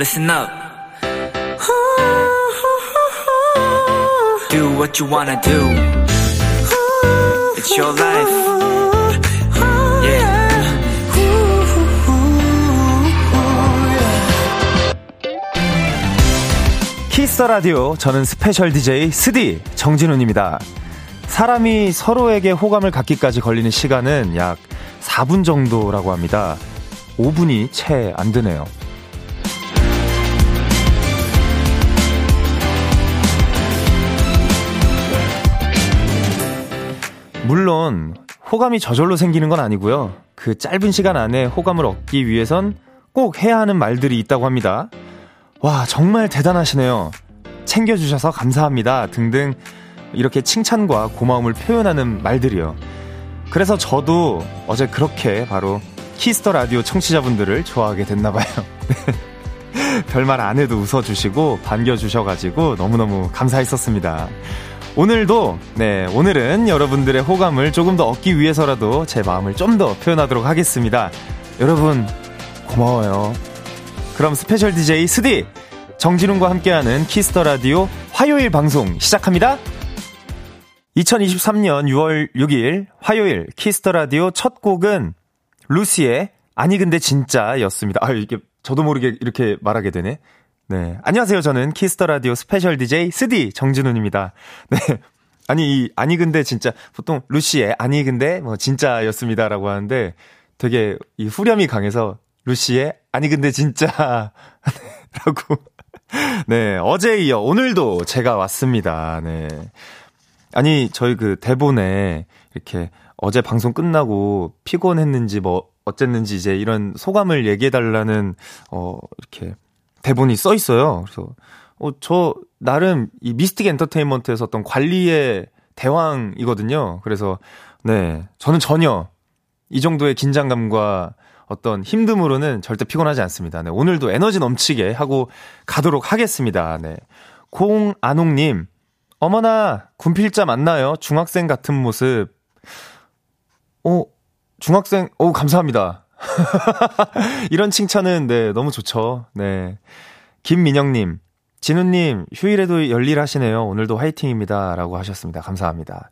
listen up. Do what you wanna do. It's your life. Yeah. 키스 라디오 저는 스페셜 DJ 스디 정진훈입니다. 사람이 서로에게 호감을 갖기까지 걸리는 시간은 약 4분 정도라고 합니다. 5분이 채안 되네요. 물론 호감이 저절로 생기는 건 아니고요. 그 짧은 시간 안에 호감을 얻기 위해선 꼭 해야 하는 말들이 있다고 합니다. 와, 정말 대단하시네요. 챙겨주셔서 감사합니다. 등등 이렇게 칭찬과 고마움을 표현하는 말들이요. 그래서 저도 어제 그렇게 바로 키스 더 라디오 청취자분들을 좋아하게 됐나봐요. 별말 안 해도 웃어주시고 반겨주셔가지고 너무너무 감사했었습니다. 오늘도, 네, 오늘은 여러분들의 호감을 조금 더 얻기 위해서라도 제 마음을 좀 더 표현하도록 하겠습니다. 여러분, 고마워요. 그럼 스페셜 DJ 스디, 정진운과 함께하는 키스 더 라디오 화요일 방송 시작합니다. 2023년 6월 6일 화요일 키스 더 라디오 첫 곡은 루시의 아니 근데 진짜였습니다. 아 이게 저도 모르게 이렇게 말하게 되네. 네. 안녕하세요. 저는 키스 더 라디오 스페셜 DJ 스디 정진운입니다. 네. 아니 이 아니 근데 진짜 보통 루시의 아니 근데 뭐 진짜였습니다라고 하는데 되게 이 후렴이 강해서 루시의 아니 근데 진짜 라고 네, 어제 이어 오늘도 제가 왔습니다. 네. 아니, 저희 그 대본에 이렇게 어제 방송 끝나고 피곤했는지 뭐 어쨌는지 이제 이런 소감을 얘기해 달라는, 어, 이렇게 대본이 써 있어요. 그래서, 어, 저, 나름 이 미스틱 엔터테인먼트에서 어떤 관리의 대왕이거든요. 그래서, 네, 저는 전혀 이 정도의 긴장감과 어떤 힘듦으로는 절대 피곤하지 않습니다. 네, 오늘도 에너지 넘치게 하고 가도록 하겠습니다. 네. 공안홍님, 어머나, 군필자 맞나요? 중학생 같은 모습. 오, 중학생, 오, 감사합니다. 이런 칭찬은, 네, 너무 좋죠. 네. 김민영님, 진우님, 휴일에도 열일하시네요. 오늘도 화이팅입니다. 라고 하셨습니다. 감사합니다.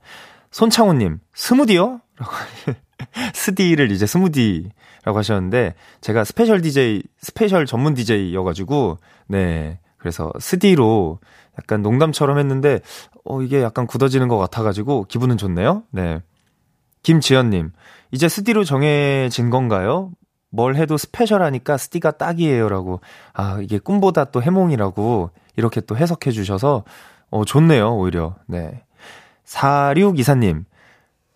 손창호님, 스무디요? 라고. 스디를 이제 스무디라고 하셨는데, 제가 스페셜 DJ, 스페셜 전문 DJ여가지고, 네. 그래서 스디로 약간 농담처럼 했는데, 어, 이게 약간 굳어지는 것 같아가지고, 기분은 좋네요. 네. 김지연님, 이제 스디로 정해진 건가요? 뭘 해도 스페셜하니까 스디가 딱이에요. 라고. 아, 이게 꿈보다 또 해몽이라고 이렇게 또 해석해 주셔서, 어, 좋네요. 오히려. 네. 4624님,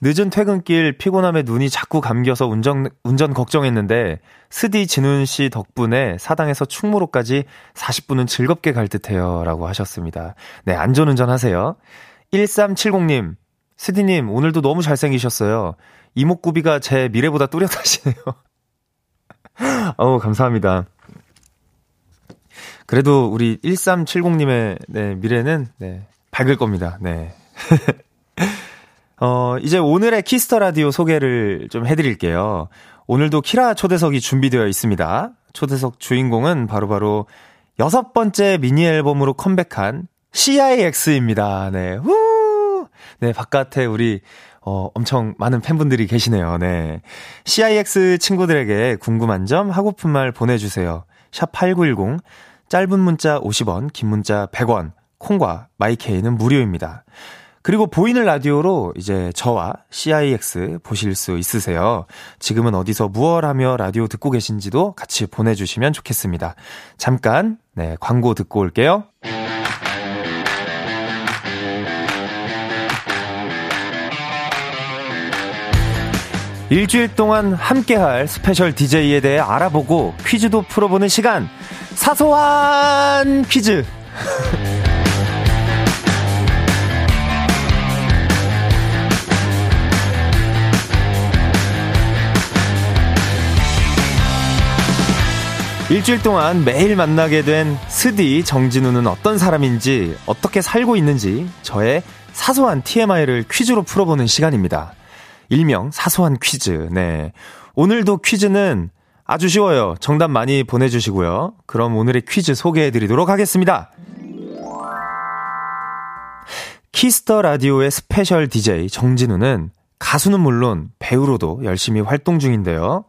늦은 퇴근길 피곤함에 눈이 자꾸 감겨서 운전, 운전 걱정했는데, 스디 진훈 씨 덕분에 사당에서 충무로까지 40분은 즐겁게 갈 듯해요. 라고 하셨습니다. 네, 안전운전 하세요. 1370님, 스디님, 오늘도 너무 잘생기셨어요. 이목구비가 제 미래보다 뚜렷하시네요. 어우, 감사합니다. 그래도 우리 1370님의 네, 미래는 네, 밝을 겁니다. 네. 어, 이제 오늘의 키스 더 라디오 소개를 좀 해드릴게요. 오늘도 키라 초대석이 준비되어 있습니다. 초대석 주인공은 바로바로 바로 여섯 번째 미니 앨범으로 컴백한 CIX입니다. 네, 후! 네, 바깥에 우리, 어, 엄청 많은 팬분들이 계시네요. 네. CIX 친구들에게 궁금한 점, 하고픈 말 보내주세요. 샵 8910, 짧은 문자 50원, 긴 문자 100원, 콩과 마이케이는 무료입니다. 그리고 보이는 라디오로 이제 저와 CIX 보실 수 있으세요. 지금은 어디서 무얼 하며 라디오 듣고 계신지도 같이 보내주시면 좋겠습니다. 잠깐, 네, 광고 듣고 올게요. 일주일 동안 함께할 스페셜 DJ에 대해 알아보고 퀴즈도 풀어보는 시간. 사소한 퀴즈. 일주일 동안 매일 만나게 된 스디 정진운은 어떤 사람인지, 어떻게 살고 있는지, 저의 사소한 TMI를 퀴즈로 풀어보는 시간입니다. 일명 사소한 퀴즈. 네. 오늘도 퀴즈는 아주 쉬워요. 정답 많이 보내주시고요. 그럼 오늘의 퀴즈 소개해 드리도록 하겠습니다. 키스 더 라디오의 스페셜 DJ 정진운은 가수는 물론 배우로도 열심히 활동 중인데요.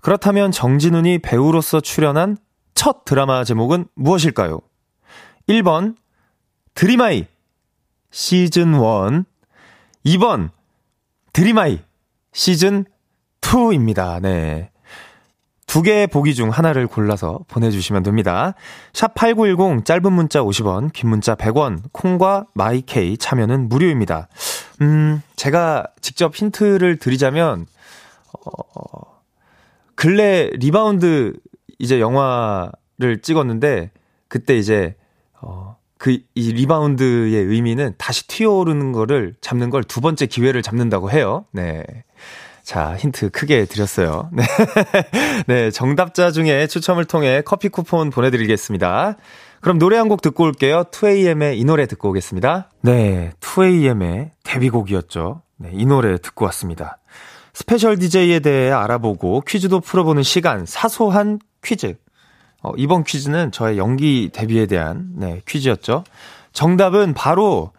그렇다면 정진운이 배우로서 출연한 첫 드라마 제목은 무엇일까요? 1번 드림하이 시즌 1 2번 드림하이 시즌 2입니다. 네. 두 개의 보기 중 하나를 골라서 보내주시면 됩니다. 샵 8910 짧은 문자 50원, 긴 문자 100원, 콩과 마이케이 참여는 무료입니다. 음, 제가 직접 힌트를 드리자면, 어, 근래 리바운드 이제 영화를 찍었는데, 그때 이제, 어, 그, 이 리바운드의 의미는 다시 튀어오르는 거를 잡는 걸 두 번째 기회를 잡는다고 해요. 네. 자, 힌트 크게 드렸어요. 네. 네, 정답자 중에 추첨을 통해 커피 쿠폰 보내드리겠습니다. 그럼 노래 한 곡 듣고 올게요. 2AM의 이 노래 듣고 오겠습니다. 네, 2AM의 데뷔곡이었죠. 네, 이 노래 듣고 왔습니다. 스페셜 DJ에 대해 알아보고 퀴즈도 풀어보는 시간, 사소한 퀴즈. 어, 이번 퀴즈는 저의 연기 데뷔에 대한 네, 퀴즈였죠. 정답은 바로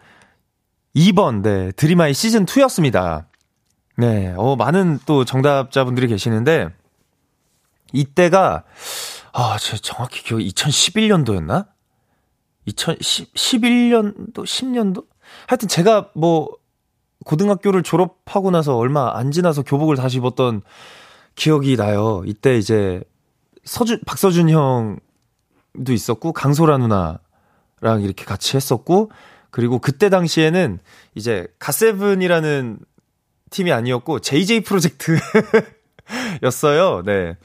2번, 네, 드림하이 시즌2였습니다. 네, 어, 많은 또 정답자분들이 계시는데, 이때가, 아, 제 정확히 기억, 2011년도였나? 2011년도, 10년도? 하여튼 제가 뭐, 고등학교를 졸업하고 나서 얼마 안 지나서 교복을 다시 입었던 기억이 나요. 이때 이제, 서준, 박서준 형도 있었고, 강소라 누나랑 이렇게 같이 했었고, 그리고 그때 당시에는 이제 가세븐이라는 팀이 아니었고 JJ 프로젝트 였어요. 네.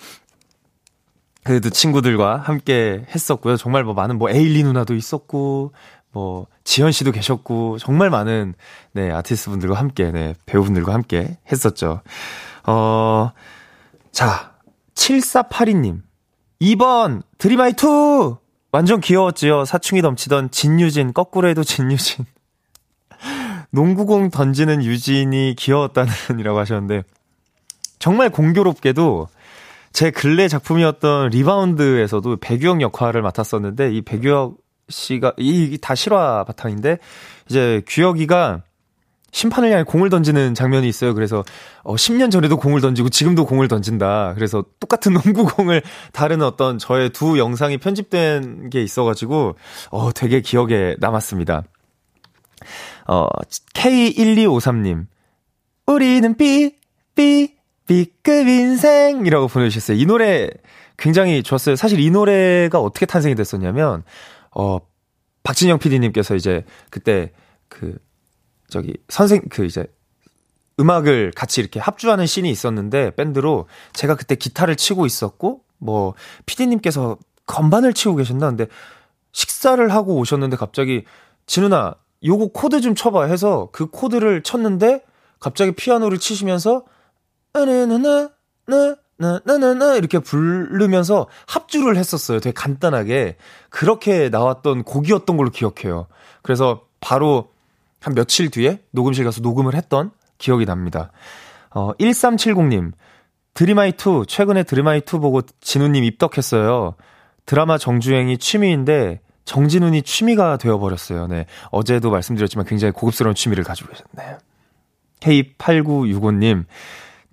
그래도 친구들과 함께 했었고요. 정말 뭐 많은 뭐 에일리 누나도 있었고 뭐 지현 씨도 계셨고 정말 많은 네 아티스트 분들과 함께 네 배우분들과 함께 했었죠. 어. 자, 7482님. 2번 드림하이 2 완전 귀여웠지요. 사춘기 넘치던 진유진 거꾸로 해도 진유진. 농구공 던지는 유진이 귀여웠다는이라고 하셨는데 정말 공교롭게도 제 근래 작품이었던 리바운드에서도 배규혁 역할을 맡았었는데 이 배규혁 씨가 이 다 실화 바탕인데 이제 규혁이가 심판을 향해 공을 던지는 장면이 있어요. 그래서 어 10년 전에도 공을 던지고 지금도 공을 던진다. 그래서 똑같은 농구공을 다른 어떤 저의 두 영상이 편집된 게 있어 가지고 어 되게 기억에 남았습니다. 어, K1253 님. 우리는 삐, 삐, B급 인생이라고 보내주셨어요. 이 노래 굉장히 좋았어요. 사실 이 노래가 어떻게 탄생이 됐었냐면, 어, 박진영 PD님께서 이제 그때 그, 저기, 선생, 그 이제, 음악을 같이 이렇게 합주하는 씬이 있었는데, 밴드로 제가 그때 기타를 치고 있었고, 뭐, PD님께서 건반을 치고 계셨나? 근데 식사를 하고 오셨는데 갑자기, 진운아, 요거 코드 좀 쳐봐 해서 그 코드를 쳤는데 갑자기 피아노를 치시면서 나나나나 나나나나 이렇게 부르면서 합주를 했었어요. 되게 간단하게 그렇게 나왔던 곡이었던 걸로 기억해요. 그래서 바로 한 며칠 뒤에 녹음실 가서 녹음을 했던 기억이 납니다. 어 1370님 드리마이2 최근에 드리마이2 보고 진우님 입덕했어요. 드라마 정주행이 취미인데 정진훈이 취미가 되어버렸어요. 네. 어제도 말씀드렸지만 굉장히 고급스러운 취미를 가지고 계셨네. K8965님,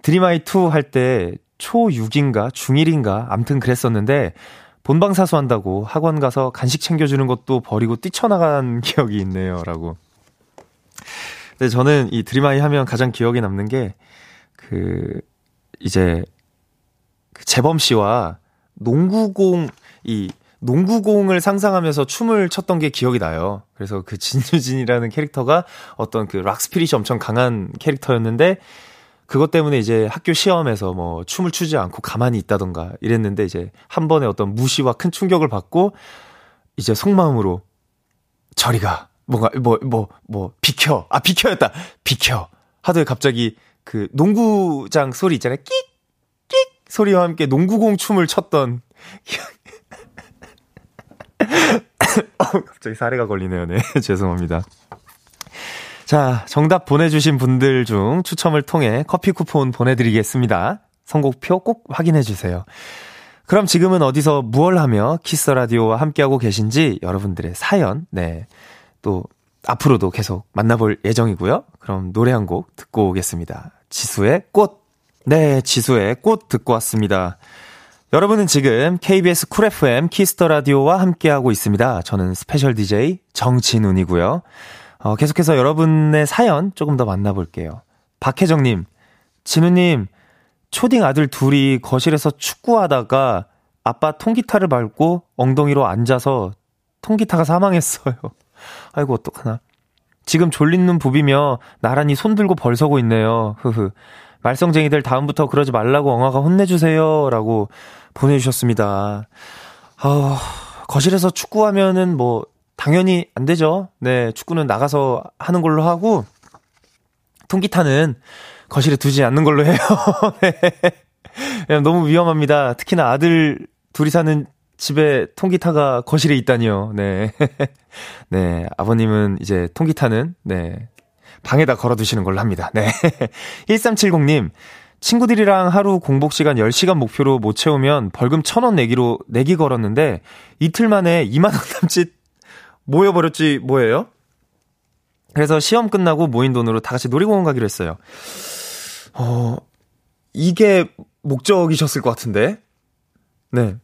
드림하이2 할 때 초6인가 중1인가 암튼 그랬었는데 본방 사수 한다고 학원 가서 간식 챙겨주는 것도 버리고 뛰쳐나간 기억이 있네요. 라고. 근데 저는 이 드림하이 하면 가장 기억에 남는 게 그, 이제, 그 재범 씨와 농구공, 이 농구공을 상상하면서 춤을 췄던 게 기억이 나요. 그래서 그 진유진이라는 캐릭터가 어떤 그 락스피릿이 엄청 강한 캐릭터였는데 그것 때문에 이제 학교 시험에서 뭐 춤을 추지 않고 가만히 있다던가 이랬는데 이제 한 번에 어떤 무시와 큰 충격을 받고 이제 속마음으로 저리가 뭔가 뭐 뭐뭐 뭐, 비켜 아 비켜였다 비켜 하더니 갑자기 그 농구장 소리 있잖아요 끽끽 소리와 함께 농구공 춤을 췄던 어, 갑자기 사례가 걸리네요. 네. 죄송합니다. 자, 정답 보내주신 분들 중 추첨을 통해 커피 쿠폰 보내드리겠습니다. 선곡표 꼭 확인해 주세요. 그럼 지금은 어디서 무얼 하며 키스 라디오와 함께하고 계신지 여러분들의 사연, 네. 또 앞으로도 계속 만나볼 예정이고요. 그럼 노래 한 곡 듣고 오겠습니다. 지수의 꽃. 네, 지수의 꽃 듣고 왔습니다. 여러분은 지금 KBS 쿨 FM 키스터 라디오와 함께하고 있습니다. 저는 스페셜 DJ 정진운이고요. 어, 계속해서 여러분의 사연 조금 더 만나볼게요. 박혜정님, 진운님, 초딩 아들 둘이 거실에서 축구하다가 아빠 통기타를 밟고 엉덩이로 앉아서 통기타가 사망했어요. 아이고, 어떡하나. 지금 눈 부비며 나란히 손 들고 벌서고 있네요. 흐흐. 말썽쟁이들 다음부터 그러지 말라고 엉아가 혼내주세요. 라고 보내주셨습니다. 아, 거실에서 축구하면은 뭐, 당연히 안 되죠. 네, 축구는 나가서 하는 걸로 하고, 통기타는 거실에 두지 않는 걸로 해요. 네. 너무 위험합니다. 특히나 아들 둘이 사는 집에 통기타가 거실에 있다니요. 네. 네. 아버님은 이제 통기타는, 네. 방에다 걸어두시는 걸로 합니다. 네. 1370님. 친구들이랑 하루 공복 시간 10시간 목표로 못 채우면 벌금 1000원 내기로 내기 걸었는데 이틀 만에 2만 원 남짓 모여버렸지 뭐예요? 그래서 시험 끝나고 모인 돈으로 다 같이 놀이공원 가기로 했어요. 어, 이게 목적이셨을 것 같은데. 네.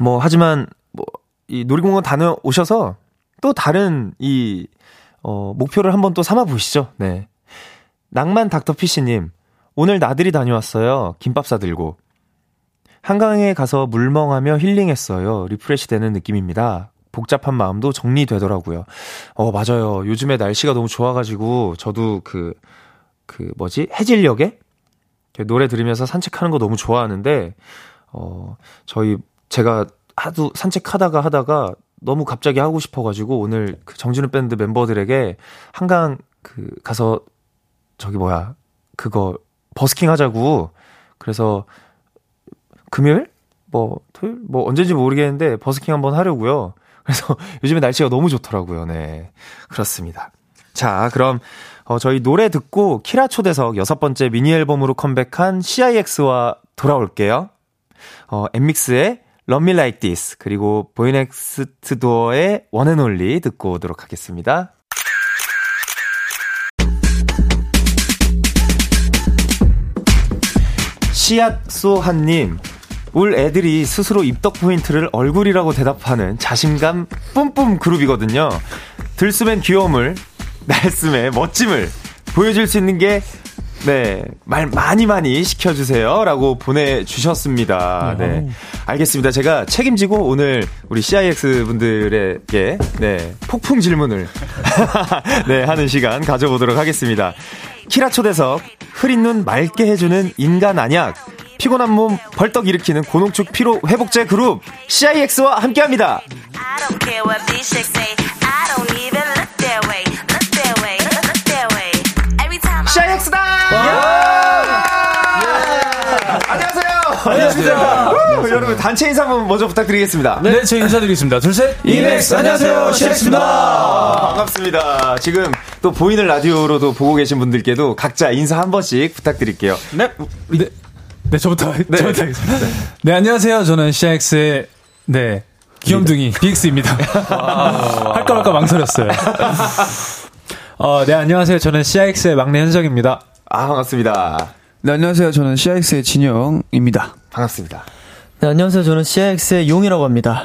뭐, 하지만, 뭐, 이 놀이공원 다녀오셔서 또 다른 이, 어, 목표를 한번 또 삼아 보시죠. 네. 낭만 닥터피쉬님, 오늘 나들이 다녀왔어요. 김밥 사들고. 한강에 가서 물멍하며 힐링했어요. refresh 되는 느낌입니다. 복잡한 마음도 정리되더라고요. 어, 맞아요. 요즘에 날씨가 너무 좋아가지고, 저도 그, 그, 뭐지? 해질녘에? 노래 들으면서 산책하는 거 너무 좋아하는데, 어, 저희, 제가 하도 산책하다가 하다가 너무 갑자기 하고 싶어가지고, 오늘 그 정진우 밴드 멤버들에게 한강 그, 가서, 저기 뭐야, 그거, 버스킹 하자고, 그래서, 금요일? 뭐, 토요일? 뭐, 언제인지 모르겠는데, 버스킹 한번 하려고요. 그래서 요즘에 날씨가 너무 좋더라고요. 네. 그렇습니다. 자, 그럼 어, 저희 노래 듣고 키라 초대석 여섯 번째 미니 앨범으로 컴백한 CIX와 돌아올게요. 어, 엠믹스의 Me Like This 그리고 BOYNEXTDOOR의 Only 듣고 오도록 하겠습니다. 씨앗소한님 울 애들이 스스로 입덕 포인트를 얼굴이라고 대답하는 자신감 뿜뿜 그룹이거든요. 들숨엔 귀여움을, 날숨에 멋짐을 보여줄 수 있는 게, 네, 말 많이 많이 시켜주세요. 라고 보내주셨습니다. 네. 알겠습니다. 제가 책임지고 오늘 우리 CIX 분들에게, 네, 폭풍 질문을, 네, 하는 시간 가져보도록 하겠습니다. 키라 초대석, 흐린 눈 맑게 해주는 인간 안약, 피곤한 몸 벌떡 일으키는 고농축 피로 회복제 그룹 CIX와 함께 합니다. CIX다! 안녕하세요. 안녕하세요. 여러분 단체 인사 한번 먼저 부탁드리겠습니다. 네, 제 인사드리겠습니다. 둘, 셋. 이넥스 안녕하세요. CX입니다. 반갑습니다. 지금 또 보이는 라디오로도 보고 계신 분들께도 각자 인사 한 번씩 부탁드릴게요. 네. 네. 네, 저부터. 네. 저부터 하겠습니다. 네. 네, 안녕하세요. 저는 CX의, 네, 귀염둥이, BX입니다. 할까 말까 망설였어요. 어, 네, 안녕하세요. 저는 CX의 막내 현정입니다. 아, 반갑습니다. 네, 안녕하세요. 저는 CX의 진영입니다. 반갑습니다. 네, 안녕하세요. 저는 CX의 용이라고 합니다.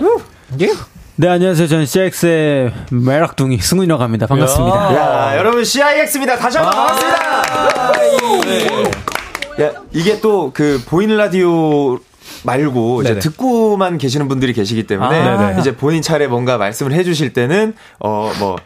예. 네, 안녕하세요. 저는 CX의 매락둥이 승훈이라고 합니다. 반갑습니다. 야, 야 여러분 CIX입니다. 다시 한번 반갑습니다. 네. 야, 이게 또 그 보이는 라디오 말고 이제 듣고만 계시는 분들이 계시기 때문에 아~ 이제 본인 차례 뭔가 말씀을 해주실 때는 어 뭐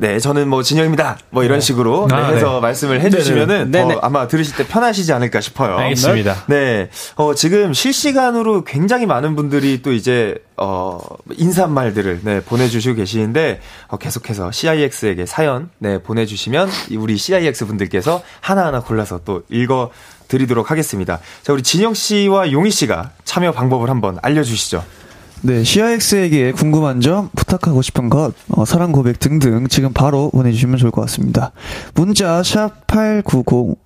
네, 저는 뭐 진영입니다. 뭐 이런 네. 식으로 아, 네, 해서 네. 말씀을 해주시면은 더 아마 들으실 때 편하시지 않을까 싶어요. 알겠습니다. 네, 어 지금 실시간으로 굉장히 많은 분들이 또 이제 어 인사말들을 네 보내주시고 계시는데 어, 계속해서 CIX에게 사연 네 보내주시면 우리 CIX 분들께서 하나하나 골라서 또 읽어 드리도록 하겠습니다. 자, 우리 진영 씨와 용희 씨가 참여 방법을 한번 알려주시죠. 네, CIX에게 궁금한 점, 부탁하고 싶은 것, 어, 사랑 고백 등등 지금 바로 보내주시면 좋을 것 같습니다. 문자 샵8905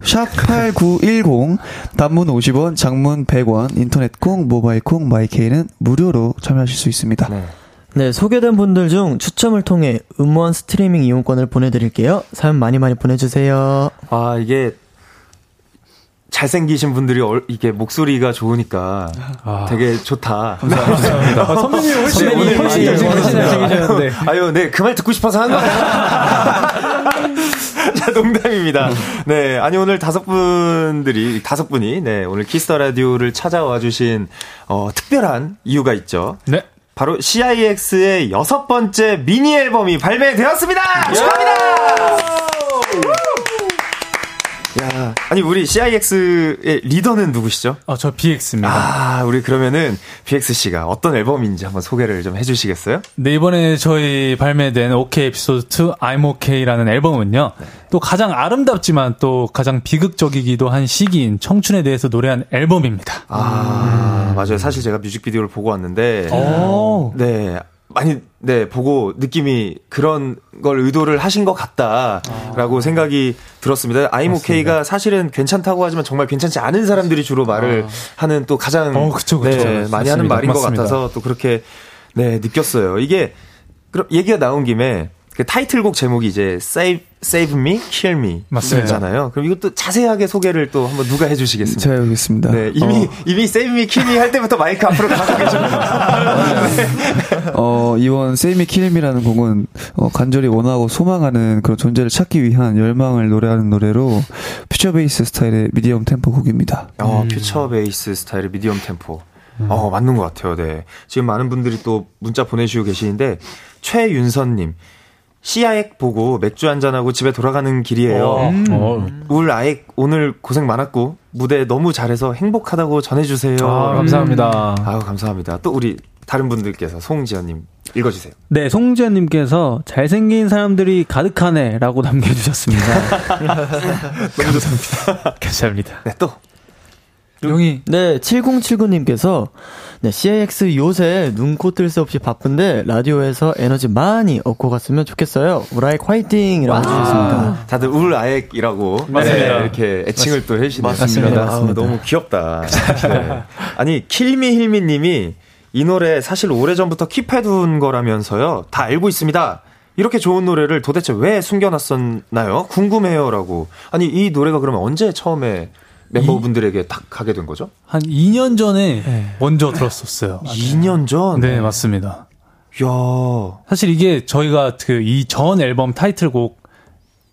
샵8910 단문 50원, 장문 100원, 인터넷 콩, 모바일 콩, 마이케이는 무료로 참여하실 수 있습니다. 네. 네, 소개된 분들 중 추첨을 통해 음원 스트리밍 이용권을 보내드릴게요. 사연 많이 많이 보내주세요. 아, 이게 잘생기신 분들이 얼, 이게 목소리가 좋으니까 아. 되게 좋다. 감사합니다. 아, 선배님이 훨씬 선배님이 오늘 훨씬 잘생기셨는데. 아유, 네, 그 말 듣고 싶어서 하는 거예요. 자, 농담입니다. 네, 아니, 오늘 다섯 분들이, 다섯 분이, 네, 오늘 Kiss the Radio를 찾아와 주신, 어, 특별한 이유가 있죠. 네. 바로 CIX의 여섯 번째 미니 앨범이 발매되었습니다! 축하합니다! 야, 아니, 우리 CIX의 리더는 누구시죠? 아, 저 BX입니다. 아, 우리 그러면은 BX씨가 어떤 앨범인지 한번 소개를 좀 해주시겠어요? 네, 이번에 저희 발매된 OK 에피소드 2 I'm OK라는 앨범은요. 또 가장 아름답지만 또 가장 비극적이기도 한 시기인 청춘에 대해서 노래한 앨범입니다. 아, 맞아요. 사실 제가 뮤직비디오를 보고 왔는데, 오. 네. 많이, 네, 보고 느낌이 그런 걸 의도를 하신 것 같다라고 생각이 들었습니다. I'm OK가 사실은 괜찮다고 하지만 정말 괜찮지 않은 사람들이 주로 말을 하는 또 가장, 어, 그쵸, 그쵸. 네, 많이 하는 맞습니다. 말인 것 맞습니다. 같아서 또 그렇게, 네, 느꼈어요. 이게, 그럼 얘기가 나온 김에, 그 타이틀곡 제목이 이제 Save, Save Me, Kill Me. 맞습니다. 잖아요. 그럼 이것도 자세하게 소개를 또 한번 누가 해주시겠습니까? 제가 여기 있습니다. 네, 이미, 어, 이미 Save Me, Kill Me 할 때부터 마이크 앞으로 가고 계십니다. 어, 이번 Save Me, Kill Me라는 곡은 어, 간절히 원하고 소망하는 그런 존재를 찾기 위한 열망을 노래하는 노래로 future bass 스타일의 medium 템포 곡입니다. 어, future bass 스타일의 medium 템포. 어, 맞는 것 같아요, 네. 지금 많은 분들이 또 문자 보내주시고 계시는데, 최윤선님. 씨아액 보고 맥주 한잔하고 집에 돌아가는 길이에요. 어. 울 아액 오늘 고생 많았고, 무대 너무 잘해서 행복하다고 전해주세요. 아, 감사합니다. 아유, 감사합니다. 또 우리 다른 분들께서 송지연님 읽어주세요. 네, 송지현님께서 잘생긴 사람들이 가득하네라고 남겨주셨습니다. 너무 좋습니다. 감사합니다. 네, 또. 용이 네, 7079님께서 네, CIX 요새 눈코 뜰 새 없이 바쁜데 라디오에서 에너지 많이 얻고 갔으면 좋겠어요. 우라이크 화이팅이라고 해주셨습니다. 다들 울 아액이라고 맞습니다. 네, 이렇게 애칭을 또 해주시네요. 맞습니다. 아우, 맞습니다. 너무 귀엽다. 네. 아니 킬미 힐미님이 이 노래 사실 오래전부터 킵해둔 거라면서요. 다 알고 있습니다. 이렇게 좋은 노래를 도대체 왜 숨겨놨었나요? 궁금해요라고. 아니 이 노래가 그러면 언제 처음에 멤버분들에게 딱 가게 된 거죠? 한 2년 전에 먼저 들었었어요. 2년 전. 네, 맞습니다. 야. 사실 이게 저희가 그 이 전 앨범 타이틀곡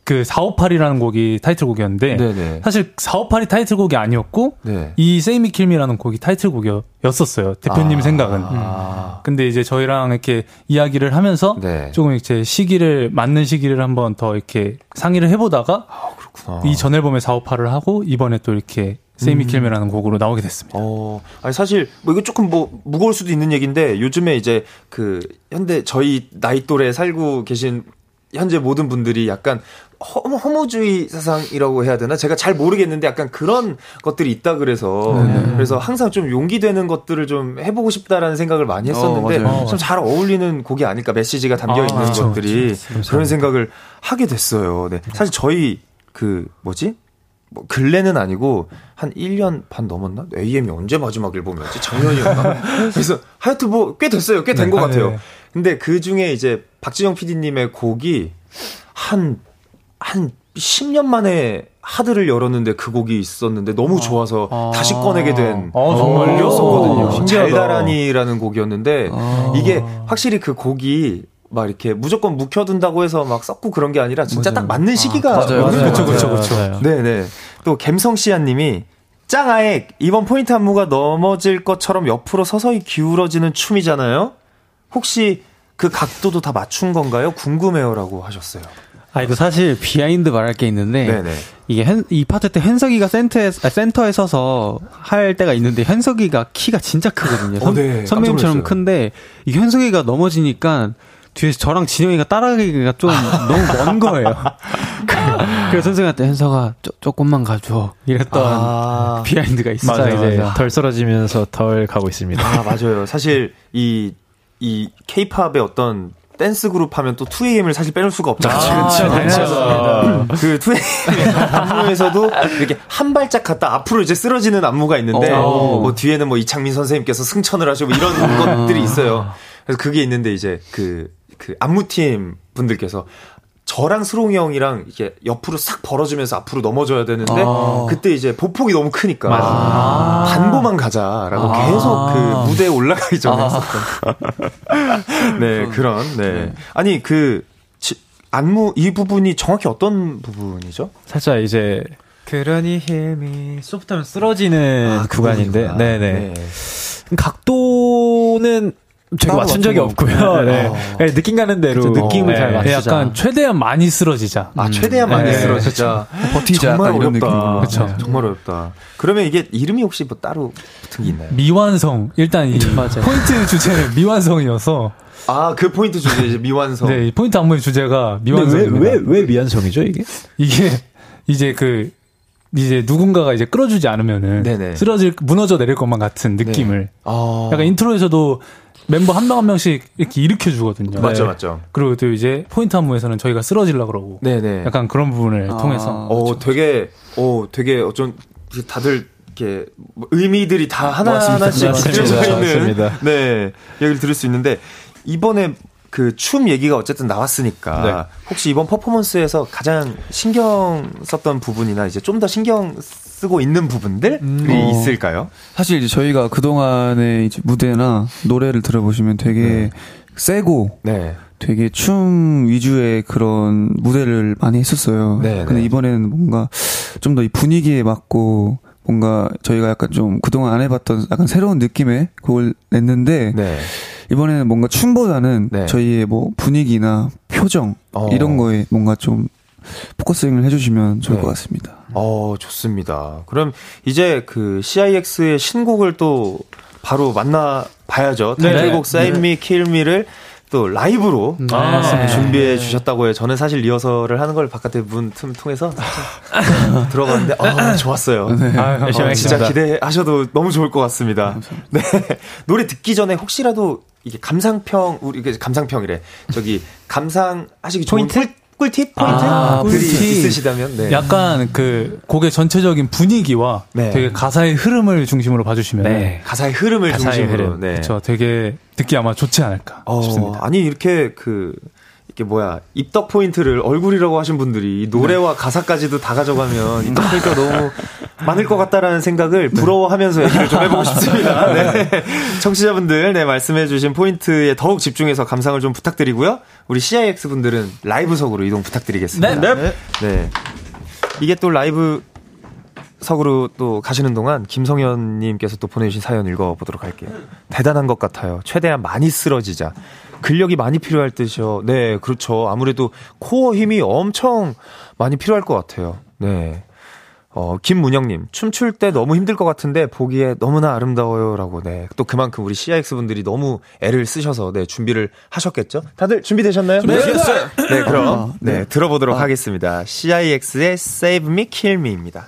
그 458이라는 곡이 타이틀곡이었는데 네네. 사실 458이 타이틀곡이 아니었고 네. 이 세이미 킬미라는 곡이 타이틀곡이었었어요. 대표님 아. 생각은. 아. 근데 이제 저희랑 이렇게 이야기를 하면서 네. 조금 이제 시기를 맞는 시기를 한번 더 이렇게 상의를 해보다가 그렇구나. 이전 앨범에 458을 하고 이번에 또 이렇게 세이미 킬미라는 곡으로 나오게 됐습니다. 어, 아니 사실 뭐 이거 조금 뭐 무거울 수도 있는 얘기인데 요즘에 이제 그 현대 저희 나이 또래 살고 계신 현재 모든 분들이 약간 허, 허무주의 사상이라고 해야 되나? 제가 잘 모르겠는데 약간 그런 것들이 있다 그래서 그래서 항상 좀 용기 되는 것들을 좀 해보고 싶다라는 생각을 많이 했었는데 어, 맞아요. 좀잘 어울리는 곡이 아닐까 메시지가 담겨 아, 있는 그쵸, 것들이 그쵸. 그런 생각을 하게 됐어요. 네. 사실 저희 그 뭐지? 뭐 근래는 아니고 한 1년 반 넘었나? AM이 언제 마지막 앨범이었지? 작년이었나? 그래서 하여튼 뭐 꽤 됐어요. 꽤 된것 네. 같아요. 네. 근데 그 중에 이제 박진영 PD님의 곡이 한, 한 10년 만에 하드를 열었는데 그 곡이 있었는데 너무 좋아서 다시 꺼내게 된 아. 신기하다. 잘다라니라는 곡이었는데 아. 이게 확실히 그 곡이 막 이렇게 무조건 묵혀둔다고 해서 막 썩고 그런 게 아니라 진짜 딱 맞는 시기가 맞아요. 오는 맞아요. 같아요. 그쵸, 그쵸. 네네. 또 갬성 씨아님이 짱아액 이번 포인트 안무가 넘어질 것처럼 옆으로 서서히 기울어지는 춤이잖아요. 혹시 그 각도도 다 맞춘 건가요? 궁금해요라고 하셨어요. 아, 이거 사실 behind 말할 게 있는데, 네네. 이게 현, 이 파트 때 현석이가 센터에, 아, 센터에 서서 할 때가 있는데, 현석이가 키가 진짜 크거든요. 어, 네. 선배님처럼. 큰데, 이게 현석이가 넘어지니까, 뒤에서 저랑 진영이가 따라가기가 좀 너무 먼 거예요. 그래서 선생님한테 현석아, 쪼, 조금만 가줘. 이랬던 아, behind가 있어요. 이제 맞아요. 덜 쓰러지면서 덜 가고 있습니다. 아 맞아요. 사실 이이 케이팝의 어떤 댄스 그룹 하면 또 2AM을 사실 빼놓을 수가 없잖아요. 그렇죠. 그 2AM 안무에서도 이렇게 한 발짝 갔다 앞으로 이제 쓰러지는 안무가 있는데 오. 뭐 뒤에는 뭐 이창민 선생님께서 승천을 하시고 뭐 이런 것들이 있어요. 그래서 그게 있는데 이제 그, 그 안무팀 분들께서 저랑 스롱이 형이랑 이게 옆으로 싹 벌어지면서 앞으로 넘어져야 되는데 그때 이제 보폭이 너무 크니까 반보만 가자라고 계속 그 무대에 올라가기 전에 했었던 네 그런 네. 아니 그 지- 안무 이 부분이 정확히 어떤 부분이죠? 살짝 이제 그러니 힐미 소프트하면 쓰러지는 아, 그 구간인데. 네네. 네. 각도는 제가 맞춘 적이 없고요. 네. 어. 네, 느낌 가는 대로 그쵸, 느낌을 네. 잘 맞- 네, 맞추자. 약간 최대한 많이 쓰러지자. 아 최대한 많이 네, 쓰러지자 버티자 정말 어렵다. 네, 정말 어렵다. 그러면 이게 이름이 혹시 뭐 따로 붙은 게 있나요? 미완성. 일단 이 포인트 주제는 미완성이어서 아 그 포인트 주제 이제 미완성. 네, 이 포인트 안무의 주제가 근데 왜, 미완성입니다. 왜, 왜 미완성이죠, 이게? 이게 이제 그 이제 누군가가 이제 끌어주지 않으면은 네네. 쓰러질 무너져 내릴 것만 같은 느낌을 아 약간 intro에서도 멤버 한 명 한 명씩 이렇게 일으켜 주거든요. 맞죠 네. 맞죠. 그리고 또 이제 포인트 안무에서는 저희가 쓰러질라 그러고 네네. 약간 그런 부분을 아. 통해서 어, 되게, 어, 되게 어쩐, 다들, 이렇게, 뭐 의미들이 다 하나하나씩 맞습니다. 그려져 있는, 맞습니다. 네, 얘기를 들을 수 있는데, 이번에 그 춤 얘기가 어쨌든 나왔으니까, 네. 혹시 이번 퍼포먼스에서 가장 신경 썼던 부분이나 이제 좀 더 신경 쓰고 있는 부분들이 어. 있을까요? 사실 이제 저희가 그동안의 이제 무대나 노래를 들어보시면 되게 세고 네. 되게 춤 위주의 그런 무대를 많이 했었어요. 네, 근데 네. 이번에는 뭔가 좀더이 분위기에 맞고 뭔가 저희가 약간 좀 그동안 안 해봤던 약간 새로운 느낌의 곡을 냈는데 네. 이번에는 뭔가 춤보다는 네. 저희의 뭐 분위기나 표정 어. 이런 거에 뭔가 좀 focusing을 해주시면 좋을 네. 것 같습니다. 어, 좋습니다. 그럼 이제 그 CIX의 신곡을 또 바로 만나 봐야죠. 네. 타이틀곡 Save Me, Kill Me를 또 라이브로 아, 맞습니다. 준비해 주셨다고 해요. 저는 사실 리허설을 하는 걸 바깥에 문 틈 통해서 들어봤는데 아, 좋았어요. 아, 어, 진짜. 기대하셔도 너무 좋을 것 같습니다. 네. 노래 듣기 전에 혹시라도 이게 감상평 우리 이게 감상평이래. 저기 감상하시기 좋은 포인트? 꿀, 꿀팁 포인트들이 아, 꿀팁. 있으시다면 네. 약간 그 곡의 전체적인 분위기와 네. 되게 가사의 흐름을 중심으로 봐주시면 네. 가사의 흐름을 가사의 중심으로 흐름. 네. 그렇죠. 되게 듣기 아마 좋지 않을까 어, 싶습니다. 아니 이렇게 그 이게 뭐야 입덕 포인트를 얼굴이라고 하신 분들이 이 노래와 네. 가사까지도 다 가져가면 입덕 포인트가 너무 많을 것 같다라는 생각을 부러워하면서 얘기를 좀 해보고 싶습니다. 네. 청취자분들 네 말씀해주신 포인트에 더욱 집중해서 감상을 좀 부탁드리고요. 우리 CIX 분들은 라이브석으로 이동 부탁드리겠습니다. 네. 네. 이게 또 라이브 석으로 또 가시는 동안 김성현님께서 또 보내주신 사연 읽어보도록 할게요. 대단한 것 같아요. 최대한 많이 쓰러지자. 근력이 많이 필요할 듯이요. 네, 그렇죠. 아무래도 core 힘이 엄청 많이 필요할 것 같아요. 네. 어, 김문영님, 춤출 때 너무 힘들 것 같은데 보기에 너무나 아름다워요. 라고, 네. 또 그만큼 우리 CIX 분들이 너무 애를 쓰셔서, 네, 준비를 하셨겠죠? 다들 준비되셨나요? 네. 네, 그럼, 네, 들어보도록 하겠습니다. CIX의 Save Me, Kill Me입니다.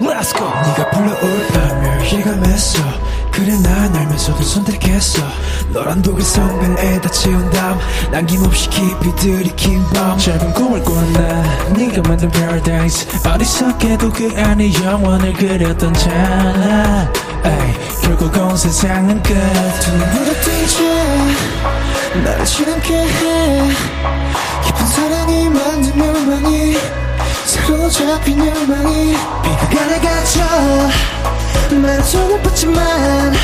네가 불러올 밤을 예감했어. 그래 난 알면서도 선택했어. 너란 독일 성변에다 채운 다음 남김없이 깊이 들이킨 밤. 짧은 꿈을 꿔나 네가 만든 paradise. 어리석게도 그 안에 영원을 그렸던. 에이, 결국 온 세상은 끝. 두 눈으로 뜨지 나를 지남게 해. 깊은 사랑이 만든 멸망이 사로잡힌 열망이 비가에 갇혀 마라톤을 뻗지만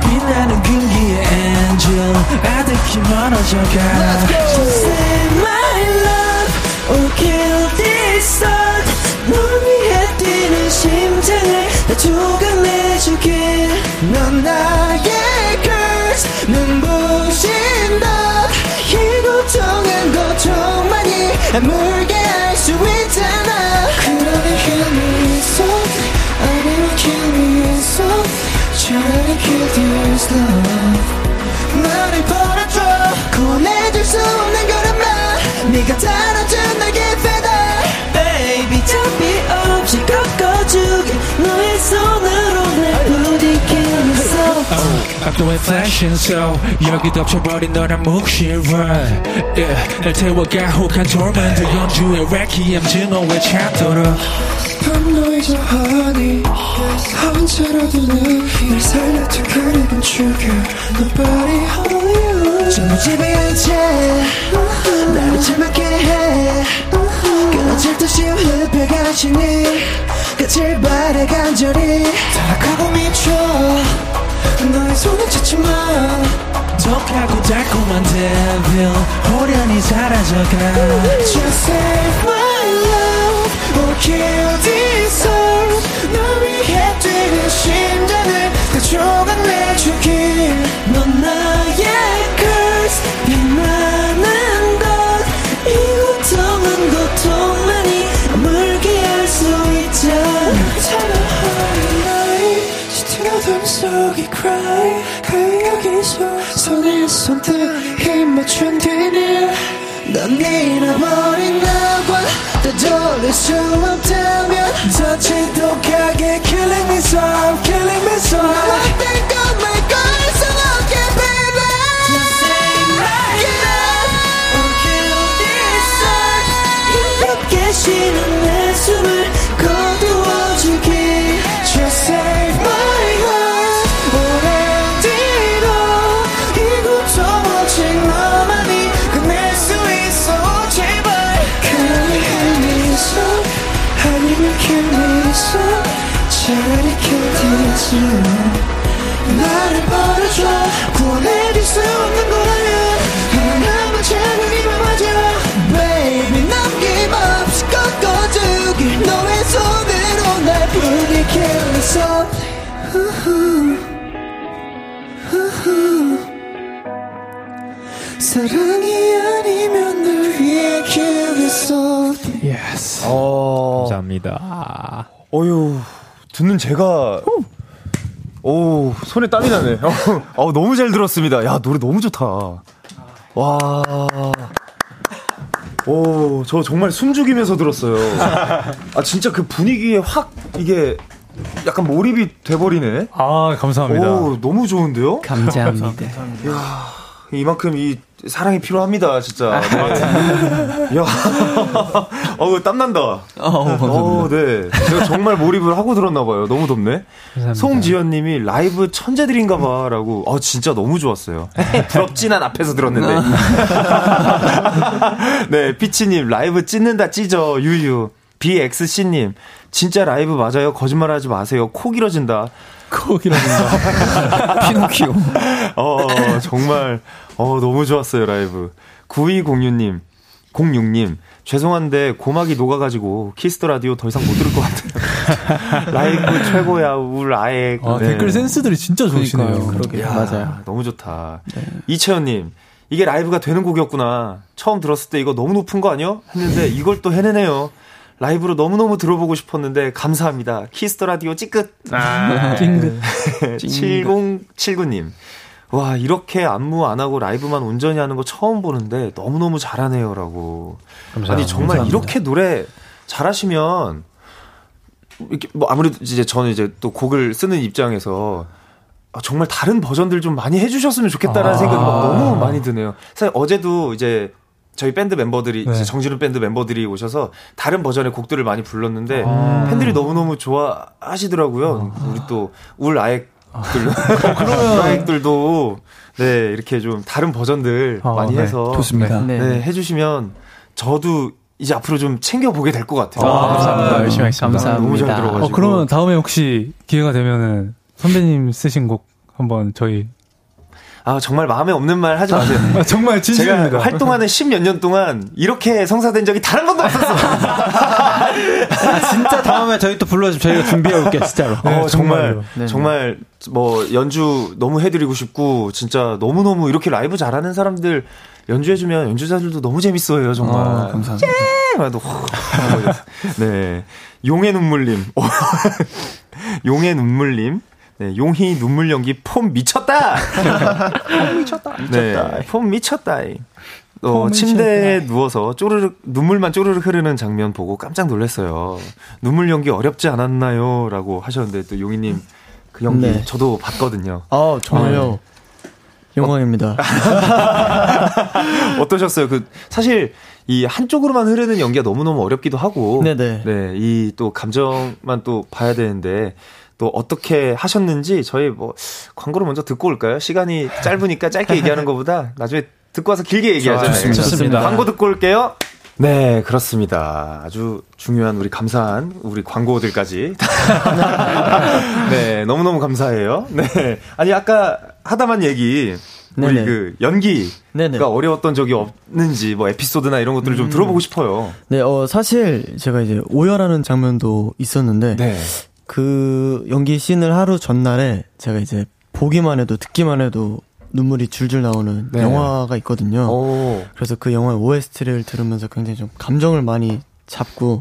빛나는 금기의 엔젤 아득히 멀어져가 Just say my love or kill this thought 널 위해 뛰는 심장을 다 조각내주길 넌 나의 curse 눈부신 넌이 고통은 고통만이 아물게 할 수 있잖아 so Trying kill this love 나를 벌어줘. 꺼내줄 수 없는 그런 네가 달아준 내게 fed up Baby 잡이 없이 꺾어주게 너의 손으로 날 부디 I'm doing fashion so 여기 덮쳐버린 너란 묵신 run 예, 날 태워 가혹한 돌만들 연주의 레퀴엠 증오의 찹도록 I'm noise honey. 혼자라도 널 살려줘 그리고 죽여 Nobody only you. 전부 지배한 채 나를 참았게 해. 끊어질 듯이 흡혀가시니 끝을 바래 간절히. 다가고 미쳐. 너의 손을 찾지마. 독하고 달콤한 devil 호련히 사라져가. Just save my kill this soul 널 위해 뛰는 심장을 다 조각내주길. 넌 나의 curse 것이 고통은 고통만이 물게 할 수 있잖아 차라리 나의 스팅 어둠 속에 cry. 그 여기서 손에 손등 힘 맞춘 뒤를 넌 잃어버린 나와 되돌릴 수 없다면 더 지독하게 killing me soft killing me soft 사랑이 아니면 널 위해 so Yes. 어, 감사합니다. 어유 듣는 제가 오 손에 땀이 나네. 어, 너무 잘 들었습니다. 야 노래 너무 좋다. 와. 오, 저 정말 숨죽이면서 들었어요. 아, 진짜 그 분위기에 확, 이게, 약간 몰입이 돼버리네. 아, 감사합니다. 오, 너무 좋은데요? 감사합니다. 이만큼 이 사랑이 필요합니다, 진짜. 네. 야, 어우 땀난다. 어, 네. 제가 정말 몰입을 하고 들었나봐요. 너무 덥네. 송지연님이 라이브 천재들인가봐라고. 어, 진짜 너무 좋았어요. 부럽진 않 앞에서 들었는데. 네, 피치님 라이브 찢는다 찢어 유유. BXC님 진짜 라이브 맞아요. 거짓말하지 마세요. 코 길어진다. 코 길어진다. 피노키오. 어, 정말, 어, 너무 좋았어요, 라이브. 9206님, 06님, 죄송한데 고막이 녹아가지고 키스 더 라디오 더 이상 못 들을 것 같아요. 라이브 최고야, 울 아예. 아, 네. 댓글 센스들이 진짜 좋으시네요. 그러게요. 야, 맞아요. 너무 좋다. 이채연님, 이게 라이브가 되는 곡이었구나. 처음 들었을 때 이거 너무 높은 거 아니요? 했는데 이걸 또 해내네요. 라이브로 너무너무 들어보고 싶었는데 감사합니다. 키스 더 라디오 찌끗. 찡긋. 7079님. 와, 이렇게 안무 안 하고 라이브만 온전히 하는 거 처음 보는데 너무너무 잘하네요. 라고. 아니, 정말 이렇게 노래 잘하시면, 이렇게 뭐 아무래도 이제 저는 이제 또 곡을 쓰는 입장에서 아, 정말 다른 버전들 좀 많이 해주셨으면 좋겠다라는 아. 생각이 막 너무 많이 드네요. 사실 어제도 이제 저희 밴드 멤버들이 네. 정지훈 밴드 멤버들이 오셔서 다른 버전의 곡들을 많이 불렀는데 아. 팬들이 너무 너무 좋아하시더라고요. 우리 또 울 아액들 울 아액들도 네 이렇게 좀 다른 버전들 아, 많이 네. 해서 좋습니다. 네, 네. 해주시면 저도 이제 앞으로 좀 챙겨 보게 될 것 같아요. 아, 감사합니다. 열심히 하겠습니다. 감사합니다. 너무 잘 들어가지고. 어, 그러면 다음에 혹시 기회가 되면은 선배님 쓰신 곡 한번 저희 아 정말 마음에 없는 말 하지 마세요. 아, 정말 진심입니다. 제가 활동하는 10몇 년 동안 이렇게 성사된 적이 단 한 번도 없었어. 아, 진짜 다음에 저희 또 불러주면 저희가 준비해 올게요, 진짜로. 어, 정말. 네. 정말, 뭐, 연주 너무 해드리고 싶고, 진짜 너무너무 이렇게 라이브 잘하는 사람들 연주해주면 연주자들도 너무 재밌어 해요, 정말. 아, 감사합니다. 해도 네. 용의 눈물님. 용의 눈물님. 네, 용희 눈물 연기 폼 미쳤다! 폼 미쳤다. 네, 폼 미쳤다. 어, 침대에 누워서 쪼르륵, 눈물만 쪼르륵 흐르는 장면 보고 깜짝 놀랐어요. 눈물 연기 어렵지 않았나요? 라고 하셨는데 또 용희님 그 연기 네. 저도 봤거든요. 아, 정말요. 영광입니다. 어떠셨어요? 그 사실 이 한쪽으로만 흐르는 연기가 너무 너무 어렵기도 하고 네네. 네, 이 또 감정만 또 봐야 되는데 또 어떻게 하셨는지 저희 뭐 광고를 먼저 듣고 올까요? 시간이 짧으니까 짧게 얘기하는 것보다 나중에 듣고 와서 길게 얘기하잖아요. 좋습니다. 좋습니다. 광고 듣고 올게요. 네, 그렇습니다. 아주 중요한 우리 감사한 우리 광고들까지. 네, 너무너무 감사해요. 네. 아니, 아까 하다만 얘기, 우리 네네. 그 연기가 네네. 어려웠던 적이 없는지 뭐 에피소드나 이런 것들을 좀 들어보고 싶어요. 네, 어, 사실 제가 이제 오열하는 장면도 있었는데, 네. 그 연기 씬을 하루 전날에 제가 이제 보기만 해도 듣기만 해도 눈물이 줄줄 나오는 네. 영화가 있거든요. 오. 그래서 그 영화의 OST를 들으면서 굉장히 좀 감정을 많이 잡고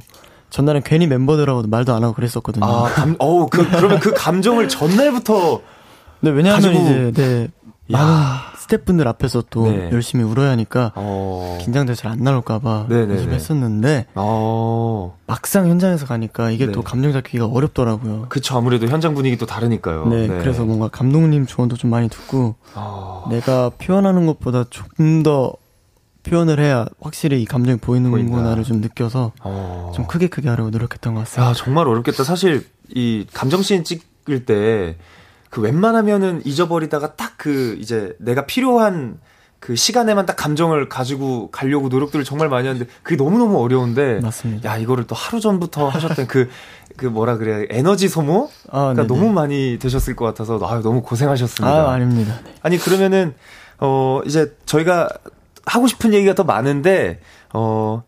전날엔 괜히 멤버들하고도 말도 안 하고 그랬었거든요. 아, 감, 어우, 그, 그러면 그 감정을 전날부터. 네, 왜냐하면 가지고- 이제 네, 많은 스태프분들 앞에서 또 네. 열심히 울어야 하니까 어. 긴장돼서 잘 안 나올까봐 네네네. 연습했었는데 어. 막상 현장에서 가니까 이게 네. 또 감정 잡기가 어렵더라고요. 그쵸, 아무래도 현장 분위기도 다르니까요. 네, 그래서 뭔가 감독님 조언도 좀 많이 듣고 어. 내가 표현하는 것보다 조금 더 표현을 해야 확실히 이 감정이 보이는구나를. 좀 느껴서 어. 좀 크게 크게 하려고 노력했던 것 같습니다. 야, 정말 어렵겠다. 사실, 이 감정씬 찍을 때, 그 웬만하면은 잊어버리다가 딱 그, 이제 내가 필요한 그 시간에만 딱 감정을 가지고 가려고 노력들을 정말 많이 하는데, 그게 너무너무 어려운데, 맞습니다. 야, 이거를 또 하루 전부터 하셨던 그, 그 뭐라 그래, 에너지 소모가 아, 네네. 너무 많이 되셨을 것 같아서, 아유, 너무 고생하셨습니다. 아, 아닙니다. 네. 아니 그러면은 어 이제 저희가 하고 싶은 얘기가 더 많은데 어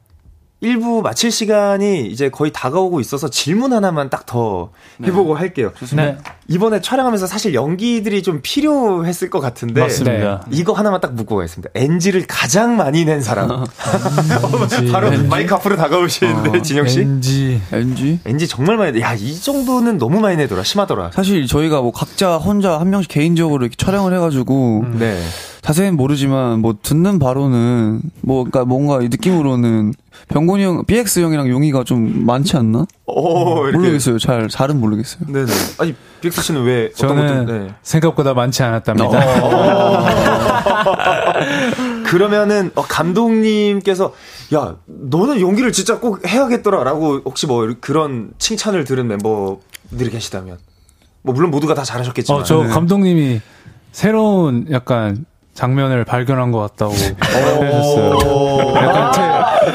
1부 마칠 시간이 이제 거의 다가오고 있어서 질문 하나만 딱 더 해보고 할게요. 네. 이번에 촬영하면서 사실 연기들이 좀 필요했을 것 같은데 맞습니다. 이거 하나만 딱 묻고 가겠습니다. NG를 가장 많이 낸 사람. 어, 바로 NG? 마이크 앞으로 다가오시는데 진영 씨. NG. NG? NG 정말 많이 내. 야, 이 정도는 너무 많이 내더라. 심하더라. 사실 저희가 뭐 각자 혼자 한 명씩 개인적으로 이렇게 촬영을 해가지고 네. 자세히는 모르지만 뭐 듣는 바로는 뭐 그러니까 뭔가 이 느낌으로는 병곤이 형, BX 형이랑 용이가 좀 많지 않나? 오, 이렇게. 모르겠어요. 잘 잘은 모르겠어요. 네네. 아니, 빅스 씨는 왜 어떤 저는 것들, 네. 생각보다 많지 않았답니다. 그러면은 어, 감독님께서 야 너는 연기를 진짜 꼭 해야겠더라라고 혹시 뭐 그런 칭찬을 들은 멤버들이 계시다면 뭐 물론 모두가 다 잘하셨겠지만 어, 저 네. 감독님이 새로운 약간 장면을 발견한 것 같다고 해주셨어요. 약간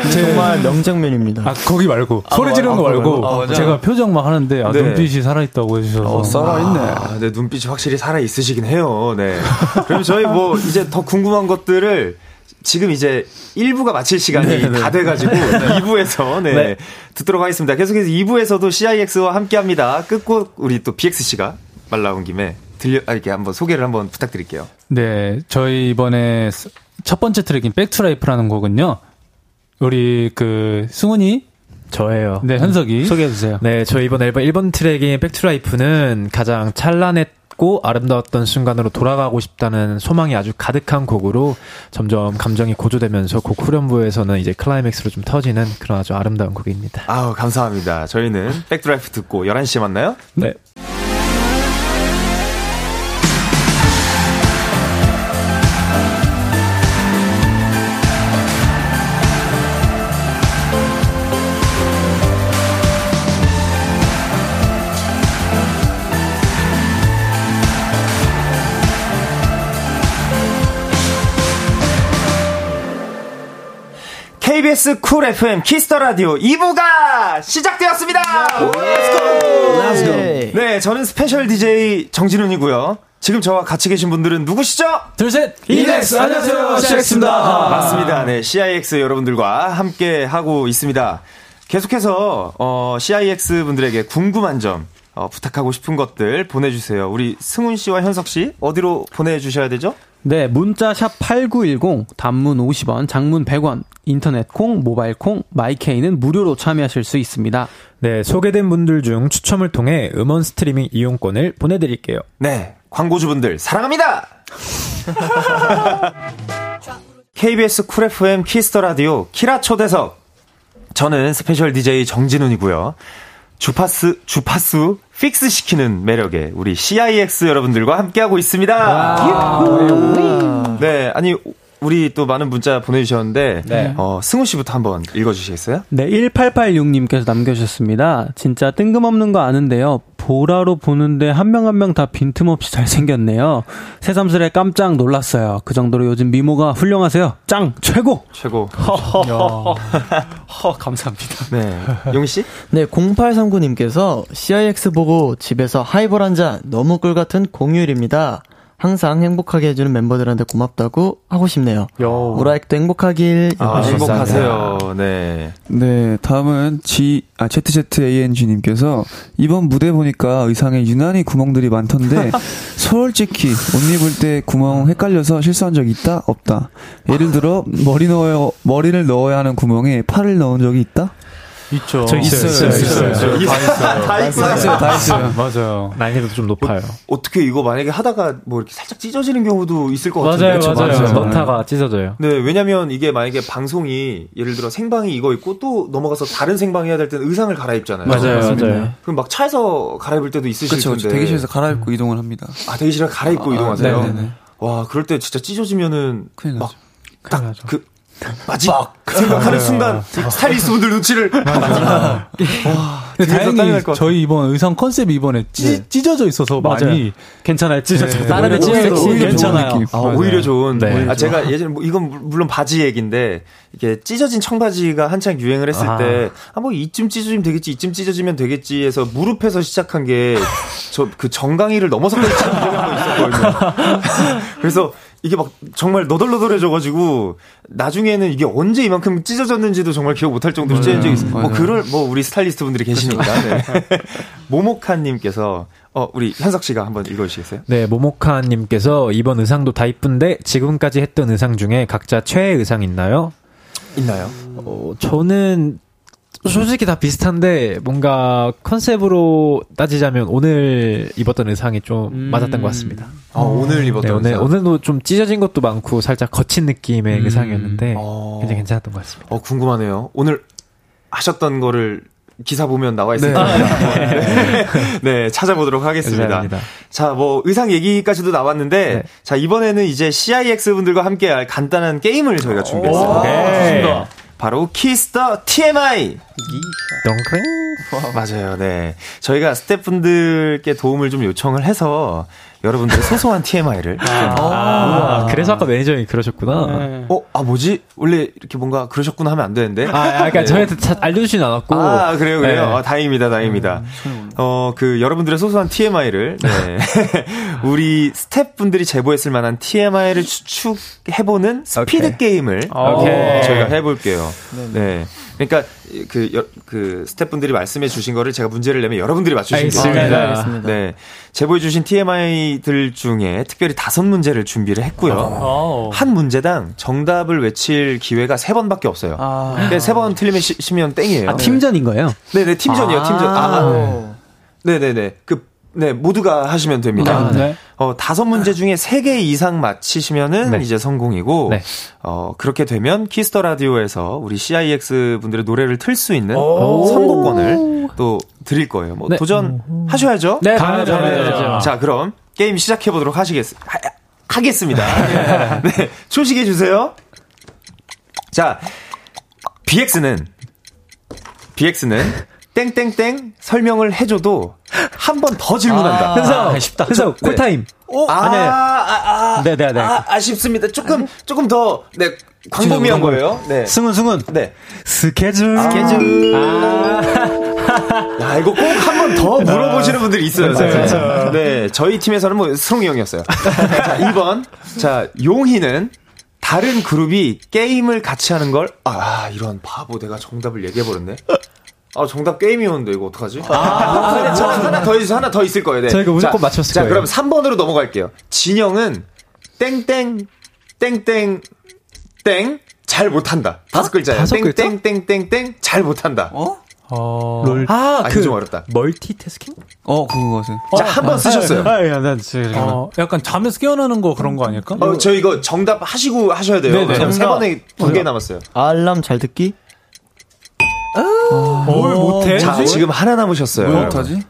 제, 제 정말 명장면입니다. 아 거기 말고 소리 지르는 거 아, 말고 그거요? 아. 제가 표정만 하는데 아, 네. 눈빛이 살아있다고 해주셔서 어, 살아있네. 아, 네, 눈빛이 확실히 살아 있으시긴 해요. 네. 그럼 저희 뭐 이제 더 궁금한 것들을 지금 이제 1부가 마칠 시간이 다 돼가지고 2부에서 네, 듣도록 하겠습니다. 계속해서 2부에서도 CIX와 함께합니다. 끝곡 우리 또 BX 씨가 말 나온 김에 들려 아, 이렇게 한번 소개를 한번 부탁드릴게요. 네, 저희 이번에 스- 첫 번째 트랙인 Back to Life라는 곡은요. 우리 그 승훈이 저예요. 네 현석이 소개해 주세요. 네, 저희 이번 앨범 1번 트랙인 Back to Life는 가장 찬란했고 아름다웠던 순간으로 돌아가고 싶다는 소망이 아주 가득한 곡으로 점점 감정이 고조되면서 곡 후렴부에서는 이제 클라이맥스로 좀 터지는 그런 아주 아름다운 곡입니다. 아우 감사합니다. 저희는 Back to Life 듣고 11시에 만나요. 네. KBS 쿨 FM 키스 더 라디오 2부가 시작되었습니다. Let's go. 네, 저는 스페셜 DJ 정진운이고요. 지금 저와 같이 계신 분들은 누구시죠? 둘 셋 in X 안녕하세요 CIX입니다. 맞습니다. 네, CIX 여러분들과 함께 하고 있습니다. 계속해서 어, CIX 분들에게 궁금한 점 어, 부탁하고 싶은 것들 보내주세요. 우리 승훈 씨와 현석 씨 어디로 보내주셔야 되죠? 네, 문자 샵 8910, 단문 50원, 장문 100원, 인터넷 콩, 모바일 콩, 마이케이는 무료로 참여하실 수 있습니다. 네, 소개된 분들 중 추첨을 통해 음원 스트리밍 이용권을 보내 드릴게요. 네, 광고주분들 사랑합니다. KBS 쿨 FM 키스 더 라디오 키라 초대석. 저는 스페셜 DJ 정진운이고요. 주파수 주파수 fix 시키는 매력에 우리 CIX 여러분들과 함께하고 있습니다. 네, 아니 우리 또 많은 문자 보내주셨는데 네. 어, 승우 씨부터 한번 읽어주시겠어요? 네, 1886님께서 남겨주셨습니다. 진짜 뜬금없는 거 아는데요. 보라로 보는데 한 명 한 명 다 빈틈없이 잘생겼네요. 새삼스레 깜짝 놀랐어요. 그 정도로 요즘 미모가 훌륭하세요. 짱! 최고! 최고. 허, 감사합니다. 네, 용희 씨? 네, 0839님께서 CIX 보고 집에서 하이볼 한 잔 너무 꿀 같은 공휴일입니다. 항상 행복하게 해주는 멤버들한테 고맙다고 하고 싶네요. 우라익도 행복하길. 아, 네. 행복하세요. 네. 네, 다음은 G, 아, ZZANG님께서 이번 무대 보니까 의상에 유난히 구멍들이 많던데 솔직히 옷 입을 때 구멍 헷갈려서 실수한 적 있다? 없다. 예를 들어 머리 넣어야, 머리를 넣어야 하는 구멍에 팔을 넣은 적이 있다? 있죠. 저 있어요, 있어요, 있어요. 다 있어요. 다 있어요, 다 있어요. 맞아요. 난이도 좀 높아요. 어 떻게 이거 만약에 하다가 뭐 이렇게 살짝 찢어지는 경우도 있을 것 같은데. 맞아요, 맞아요. 맞아요. 넣다가 찢어져요. 네, 왜냐면 이게 만약에 방송이 예를 들어 생방이 이거 있고 또 넘어가서 다른 생방 해야 될 때는 의상을 갈아입잖아요. 맞아요, 맞아요. 그럼 막 차에서 갈아입을 때도 있으실 그렇죠. 텐데. 대기실에서 갈아입고 이동을 합니다. 아, 대기실에 갈아입고 아, 이동하세요? 네네네. 와, 그럴 때 진짜 찢어지면은 큰일 막 나죠. 딱그 마지막 생각하는 순간 스타일리스트 분들 눈치를 근데 뒤에서 땀이 다행히. 저희 이번 의상 컨셉이 이번에 찌, 찢어져 있어서 많이 괜찮아요. 찢어져. 네. 다른 애 오히려 찢어도 오히려 괜찮아요. 아, 맞아요. 오히려 좋은. 네. 아, 제가 예전에, 뭐 이건 물- 물론 바지 얘기인데, 이게 찢어진 청바지가 한창 유행을 했을 아. 때, 아, 뭐 이쯤 찢어지면 되겠지, 이쯤 찢어지면 되겠지 해서 무릎에서 시작한 게, 저 그 정강이를 넘어서까지 찢은 적이 한번 있었거든요. 그래서 이게 막 정말 너덜너덜해져가지고, 나중에는 이게 언제 이만큼 찢어졌는지도 정말 기억 못할 정도로 찢어진 적이 있어요. 뭐. 그럴, 뭐, 우리 스타일리스트 분들이 계시니까. 네. 모모카님께서, 어, 우리 현석 씨가 한번 읽어주시겠어요? 네, 모모카님께서 이번 의상도 다 이쁜데 지금까지 했던 의상 중에 각자 최애 의상 있나요? 있나요? 어, 저는 솔직히 다 비슷한데 뭔가 컨셉으로 따지자면 오늘 입었던 의상이 좀 음. 맞았던 것 같습니다. 아, 오늘 네, 입었던 오늘 의상. 오늘도 좀 찢어진 것도 많고 살짝 거친 느낌의 음. 의상이었는데 어. 굉장히 괜찮았던 것 같습니다. 어, 궁금하네요. 오늘 하셨던 거를 기사 보면 나와 있으니까. 네. 네, 찾아보도록 하겠습니다. 감사합니다. 자, 뭐, 의상 얘기까지도 나왔는데, 네. 자, 이번에는 이제 CIX 분들과 함께 할 간단한 게임을 저희가 준비했습니다. 네. 바로 키스 더 TMI! 덩크링? 맞아요, 네. 저희가 스태프분들께 도움을 좀 요청을 해서 여러분들의 소소한 TMI를. 아, 그래서 아까 매니저님이 그러셨구나. 어, 아, 뭐지? 원래 이렇게 뭔가 그러셨구나 하면 안 되는데. 아, 아, 그러니까 네. 저희한테 자- 알려주진 않았고. 아, 그래요, 그래요. 네. 아, 다행입니다, 다행입니다. 어, 그, 여러분들의 소소한 TMI를, 네. 우리 스태프분들이 제보했을 만한 TMI를 추측해보는 스피드 오케이. 게임을 오케이. 저희가 해볼게요. 네. 그러니까, 그, 여- 그, 스태프분들이 말씀해 주신 거를 제가 문제를 내면 여러분들이 맞추시면 알겠습니다. 됩니다. 네, 알겠습니다. 네. 제보해 주신 TMI들 중에 특별히 다섯 문제를 준비를 했고요. 한 문제당 정답을 외칠 기회가 세 번밖에 없어요. 그러니까 세번 틀리면 땡이에요. 아, 팀전인 거예요? 네 네, 팀전이에요, 팀전. 아, 아, 네 네 네. 그, 네, 모두가 하시면 됩니다. 아, 네. 어, 다섯 문제 중에 세 개 이상 맞히시면은 네. 이제 성공이고, 네. 어, 그렇게 되면 키스 더 라디오에서 우리 CIX 분들의 노래를 틀 수 있는 선곡권을 또 드릴 거예요. 뭐, 네. 도전 하셔야죠? 네, 당연하죠. 자, 그럼 게임 시작해 보도록 하시겠, 하, 하겠습니다. 네. 출제해 주세요. 자, BX는, BX는 땡땡땡 설명을 해줘도 한 번 더 질문한다. 현석, 쉽다. 현석, 네. call time. 오, 아, 네. 아, 아, 네, 네, 네. 아, 아쉽습니다. 조금, 조금 더, 네, 광범위한 거예요. 네. 승훈, 승훈. 네. 스케줄. 스케줄. 야, 이거 꼭 한 번 더 물어보시는 분들이 있어요. 네. 네, 저희 팀에서는 뭐, 승웅이 형이었어요. 자, 2번. 자, 용희는 다른 그룹이 게임을 같이 하는 걸, 아, 이런 바보, 내가 정답을 얘기해버렸네. 아, 정답 게임이었는데, 이거 어떡하지? 아, 하나, 하나 더, 있, 하나 더 있을 거예요. 네. 저희가 무조건 맞췄을 자, 거예요. 그럼 3번으로 넘어갈게요. 진영은 땡땡, 땡땡, 땡, 잘 못한다. 다섯 글자예요. 다섯 글자? 땡땡땡땡땡, 잘 못한다. 어? 어. 아, 아, 그, 좀 어렵다. 멀티태스킹? 어, 그거는. 자, 한번 쓰셨어요. 아, 야, 난 지금. 어, 약간 잠에서 깨어나는 거 그런 거 아닐까? 어, 저 이거 정답 하시고 하셔야 돼요. 네네. 세. 번에 두 개 남았어요. 알람 잘 듣기? 뭘 못해? 자, 지금 하나 남으셨어요. 뭘 못하지?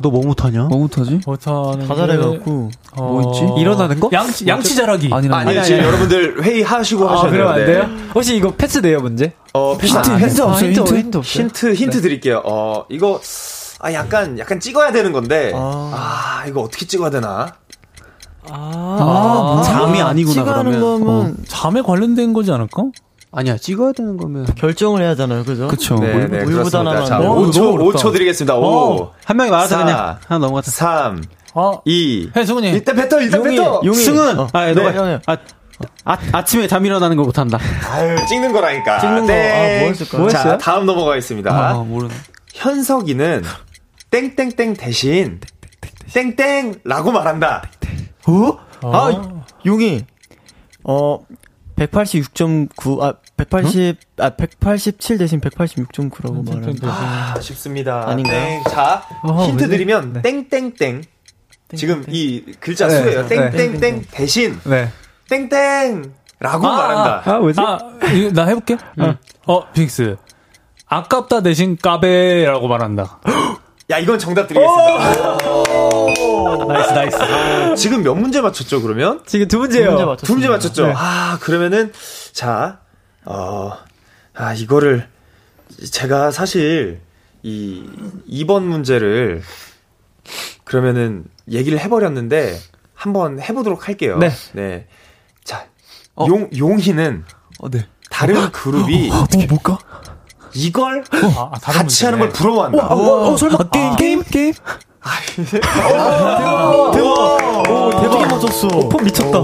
너 뭐 못하냐? 뭐 못하지? 못하는 다 잘해갖고. 어, 뭐 있지? 일어나는 거? 양치 양치 잘하기. 아니라 아니, 지금 여러분들 회의 하시고 아, 하셔야 그러면 안 돼요. 돼요? 혹시 이거 패스 돼요, 문제? 어, 패스 힌트, 아, 힌트 패스. 없어요, 힌트? 힌트 없어요? 힌트 힌트 드릴게요. 어, 이거 아 약간 약간 찍어야 되는 건데 아. 아, 이거 어떻게 찍어야 되나? 아, 잠이 아니구나 그러면. 거면 잠에 관련된 거지 않을까? 아니야 찍어야 되는 거면 결정을 해야 하잖아요, 그죠? 그쵸. 네, 네. 우유부단하면 자, 안 돼요. 5초, 너무 어렵다. 5초 드리겠습니다. 5, 어. 한 명이 말하자 사, 그냥 하나 넘어가자. 3, 아, 2. 해 승훈이. 일단 뱉어, 일단 뱉어. 용이. 승은 어. 아, 네. 너가 형이요. 아, 아, 아침에 잠 일어나는 거 못한다. 아유, 찍는 거라니까. 찍는 거. 땡. 아, 뭐 했을까요? 자? 다음 넘어가겠습니다. 아, 모르네. 현석이는 땡땡땡 대신 땡땡라고 말한다. 어? 아, 용이. 어, 186.9, 아, 180, 아, 187 대신 186.9라고 말하는. 아, 쉽습니다. 아닌가요? 땡. 자, 어, 힌트 뭐지? 드리면 땡땡땡. 지금 이 글자 네, 수예요. 네. 땡땡땡 대신 네. 땡땡 라고 말한다. 아, 뭐지? 아, 이거 나 해볼게. 어, 빅스. 아깝다 대신 까베라고 말한다. 야, 이건 정답 드리겠습니다. Nice, nice. 지금 몇 문제 맞췄죠, 그러면? 지금 두 문제요. 문제 맞췄습니다. 두 문제 맞췄죠? 아, 그러면은, 자, 어, 아, 이거를, 제가 사실, 이, 2번 문제를, 그러면은, 얘기를 해버렸는데, 한번 해보도록 할게요. 네. 네. 자, 용, 용희는, 어, 네. 다른 그룹이, 어, 뭘까? 이걸 아, 아, 같이 하는 걸. 부러워한다. 어, 설마 게임, 게임, 게임? 어떻게 맞췄어? 폼 미쳤다.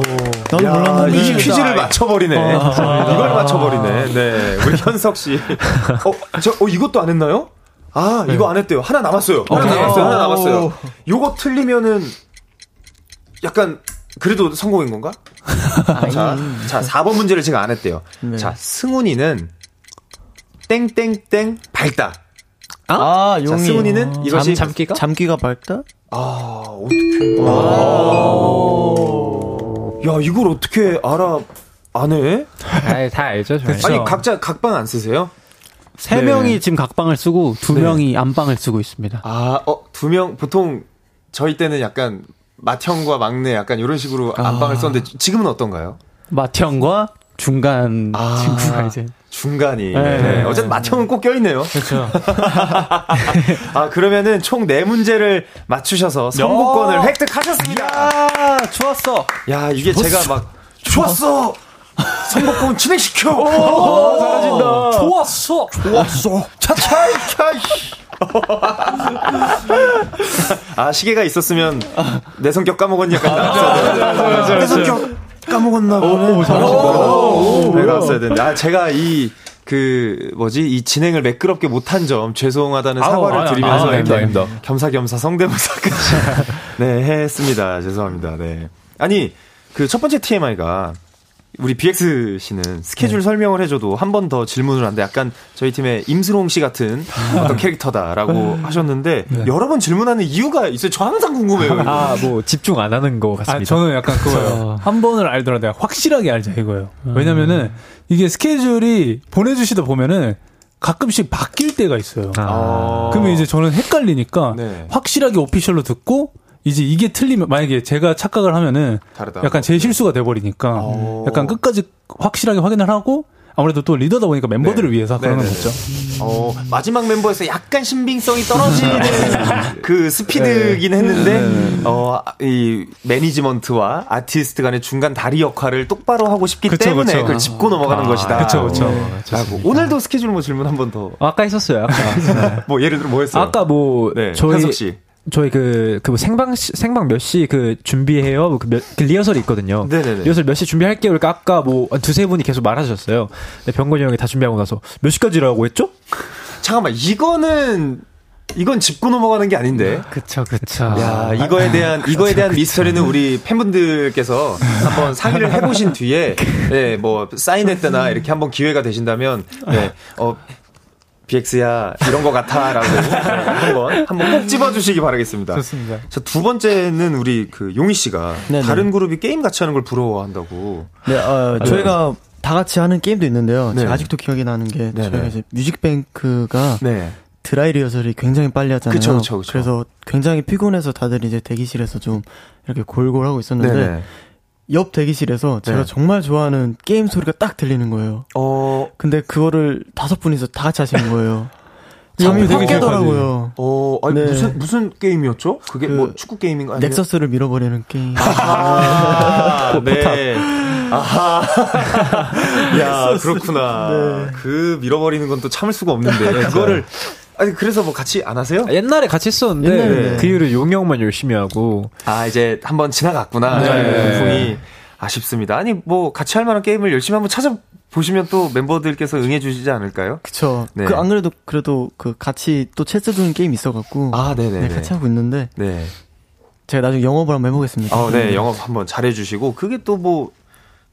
나도 야, 몰랐는데. 이 퀴즈를 맞춰버리네. 이걸 맞춰버리네. 네. 우리 현석 씨. 어, 저, 어, 이것도 안 했나요? 아, 이거 안 했대요. 하나 남았어요. 하나 오케이. 남았어요. 하나 오. 남았어요. 요거 틀리면은, 약간, 그래도 성공인 건가? 자, 자, 4번 문제를 제가 안 했대요. 네. 자, 승훈이는, 땡땡땡 밝다. 아, 자, 용이. 승훈이는 이것이. 잠, 잠기가? 잠기가 밝다? 아, 어떻게. 야, 이걸 어떻게 알아, 안 해? 아, 다 알죠, 저희. 아니, 각자 각방 안 쓰세요? 세 네. 명이 지금 각방을 쓰고 두 네. 명이 안방을 쓰고 있습니다. 아, 어, 두 명, 보통, 저희 때는 약간, 맏형과 막내 약간 이런 식으로 안방을 썼는데, 지금은 어떤가요? 마티형과 중간 아. 친구가 이제 중간이. 네. 네. 어쨌든 맏형은 꼭 껴있네요. 그렇죠. 아, 그러면은 총 네문제를 맞추셔서 선곡권을 획득하셨습니다. 아 좋았어. 야, 이게 제가 막, 좋았어! 선곡권 진행시켜! 잘하신다. 좋았어. 좋았어! 차차이! 차이! 아, 시계가 있었으면 내 성격? 약간 나왔어야 내 성격 까먹었나 보네. 잘하신다. 네, 나왔어야 되는데. 아, 제가 이, 그, 뭐지, 이 진행을 매끄럽게 못한 점 죄송하다는 아우, 사과를 아유, 드리면서 아닙니다, 아닙니다. 겸사겸사 성대모사까지 네, 했습니다. 죄송합니다. 네. 아니, 그 첫 번째 TMI가 우리 BX 씨는 스케줄 설명을 해줘도 한 번 더 질문을 하는데 약간 저희 팀의 임스롱 씨 같은 어떤 캐릭터다라고 하셨는데 여러 번 질문하는 이유가 있어요. 저 항상 궁금해요. 아, 뭐, 집중 안 하는 거 아, 같습니다. 저는 약간 그거예요. 한 번을 알더라도 내가 확실하게 알자 이거예요. 왜냐면은 이게 스케줄이 보내주시다 보면은 가끔씩 바뀔 때가 있어요. 아. 그러면 이제 저는 헷갈리니까 네. 확실하게 오피셜로 듣고 이제 이게 틀리면 만약에 제가 착각을 하면은 다르다. 약간 제 실수가 돼버리니까 오. 약간 끝까지 확실하게 확인을 하고 아무래도 또 리더다 보니까 멤버들을 네. 위해서 그러는 네, 네, 거죠. 어, 마지막 멤버에서 약간 신빙성이 떨어지는 그 스피드긴 했는데, 어, 이 매니지먼트와 아티스트 간의 중간 다리 역할을 똑바로 하고 싶기 그쵸, 때문에 그쵸. 그걸 짚고 넘어가는 것이다. 그쵸, 그쵸. 라고. 오늘도 스케줄 뭐 질문 한 번 더. 아까 했었어요, 아까. 뭐 예를 들어 뭐 했어요? 아까 뭐, 네, 저희, 씨. 저희 그, 그뭐 생방, 시- 생방 몇 시 그 준비해요? 그, 몇, 그 리허설이 있거든요. 네네네. 리허설 몇 시 준비할게요? 그러니까 아까 뭐, 한 두세 분이 계속 말하셨어요. 근데 병건이 형이 다 준비하고 나서 몇 시까지라고 했죠? 잠깐만, 이거는, 이건 짚고 넘어가는 게 아닌데. 그쵸, 그쵸. 야, 이거에 대한, 이거에 대한 미스터리는 우리 팬분들께서 한번 상의를 해보신 뒤에, 네, 뭐, 사인회 때나 이렇게 한번 기회가 되신다면, 네, 어, BX야, 이런 거 같아, 라고, 네, 한번, 한번 꼭 집어주시기 바라겠습니다. 좋습니다. 자, 두 번째는 우리 그 용희 씨가 네네. 다른 그룹이 게임 같이 하는 걸 부러워한다고. 네, 어, 저희가 다 같이 하는 게임도 있는데요. 네. 제가 아직도 기억이 나는 게 네네. 저희가 이제 뮤직뱅크가 네. 드라이 리허설이 굉장히 빨리 하잖아요. 그쵸, 그쵸, 그쵸. 래서 굉장히 피곤해서 다들 이제 대기실에서 좀 이렇게 골골하고 있었는데 네네. 옆 대기실에서 제가 네. 정말 좋아하는 게임 소리가 딱 들리는 거예요. 어, 근데 그거를 다섯 분이서 다 같이 하시는 거예요. 잠이 확. 깨더라고요. 어, 아니, 네. 무슨, 무슨 게임이었죠? 그게 그 뭐 축구 게임인가? 아니면- 넥서스를 밀어버리는 게임. 아, 네. 아하. 야, 그렇구나. 그 밀어버리는 건 또 참을 수가 없는데. 그거를, 아니, 그래서 뭐 같이 안 하세요? 아, 옛날에 같이 했었는데 옛날에. 그 이후로 용이 형만 열심히 하고 아, 이제 한번 지나갔구나. 네. 아쉽습니다. 아니, 뭐 같이 할 만한 게임을 열심히 한번 찾아 보시면 또 멤버들께서 응해주시지 않을까요? 그쵸. 네. 그안 그래도 그래도 그 같이 또 체스 두는 게임 있어갖고. 아, 네네. 네, 같이 하고 있는데 네. 제가 나중에 영업을 한번 해보겠습니다. 어, 네, 영업 한번 잘해주시고, 그게 또 뭐,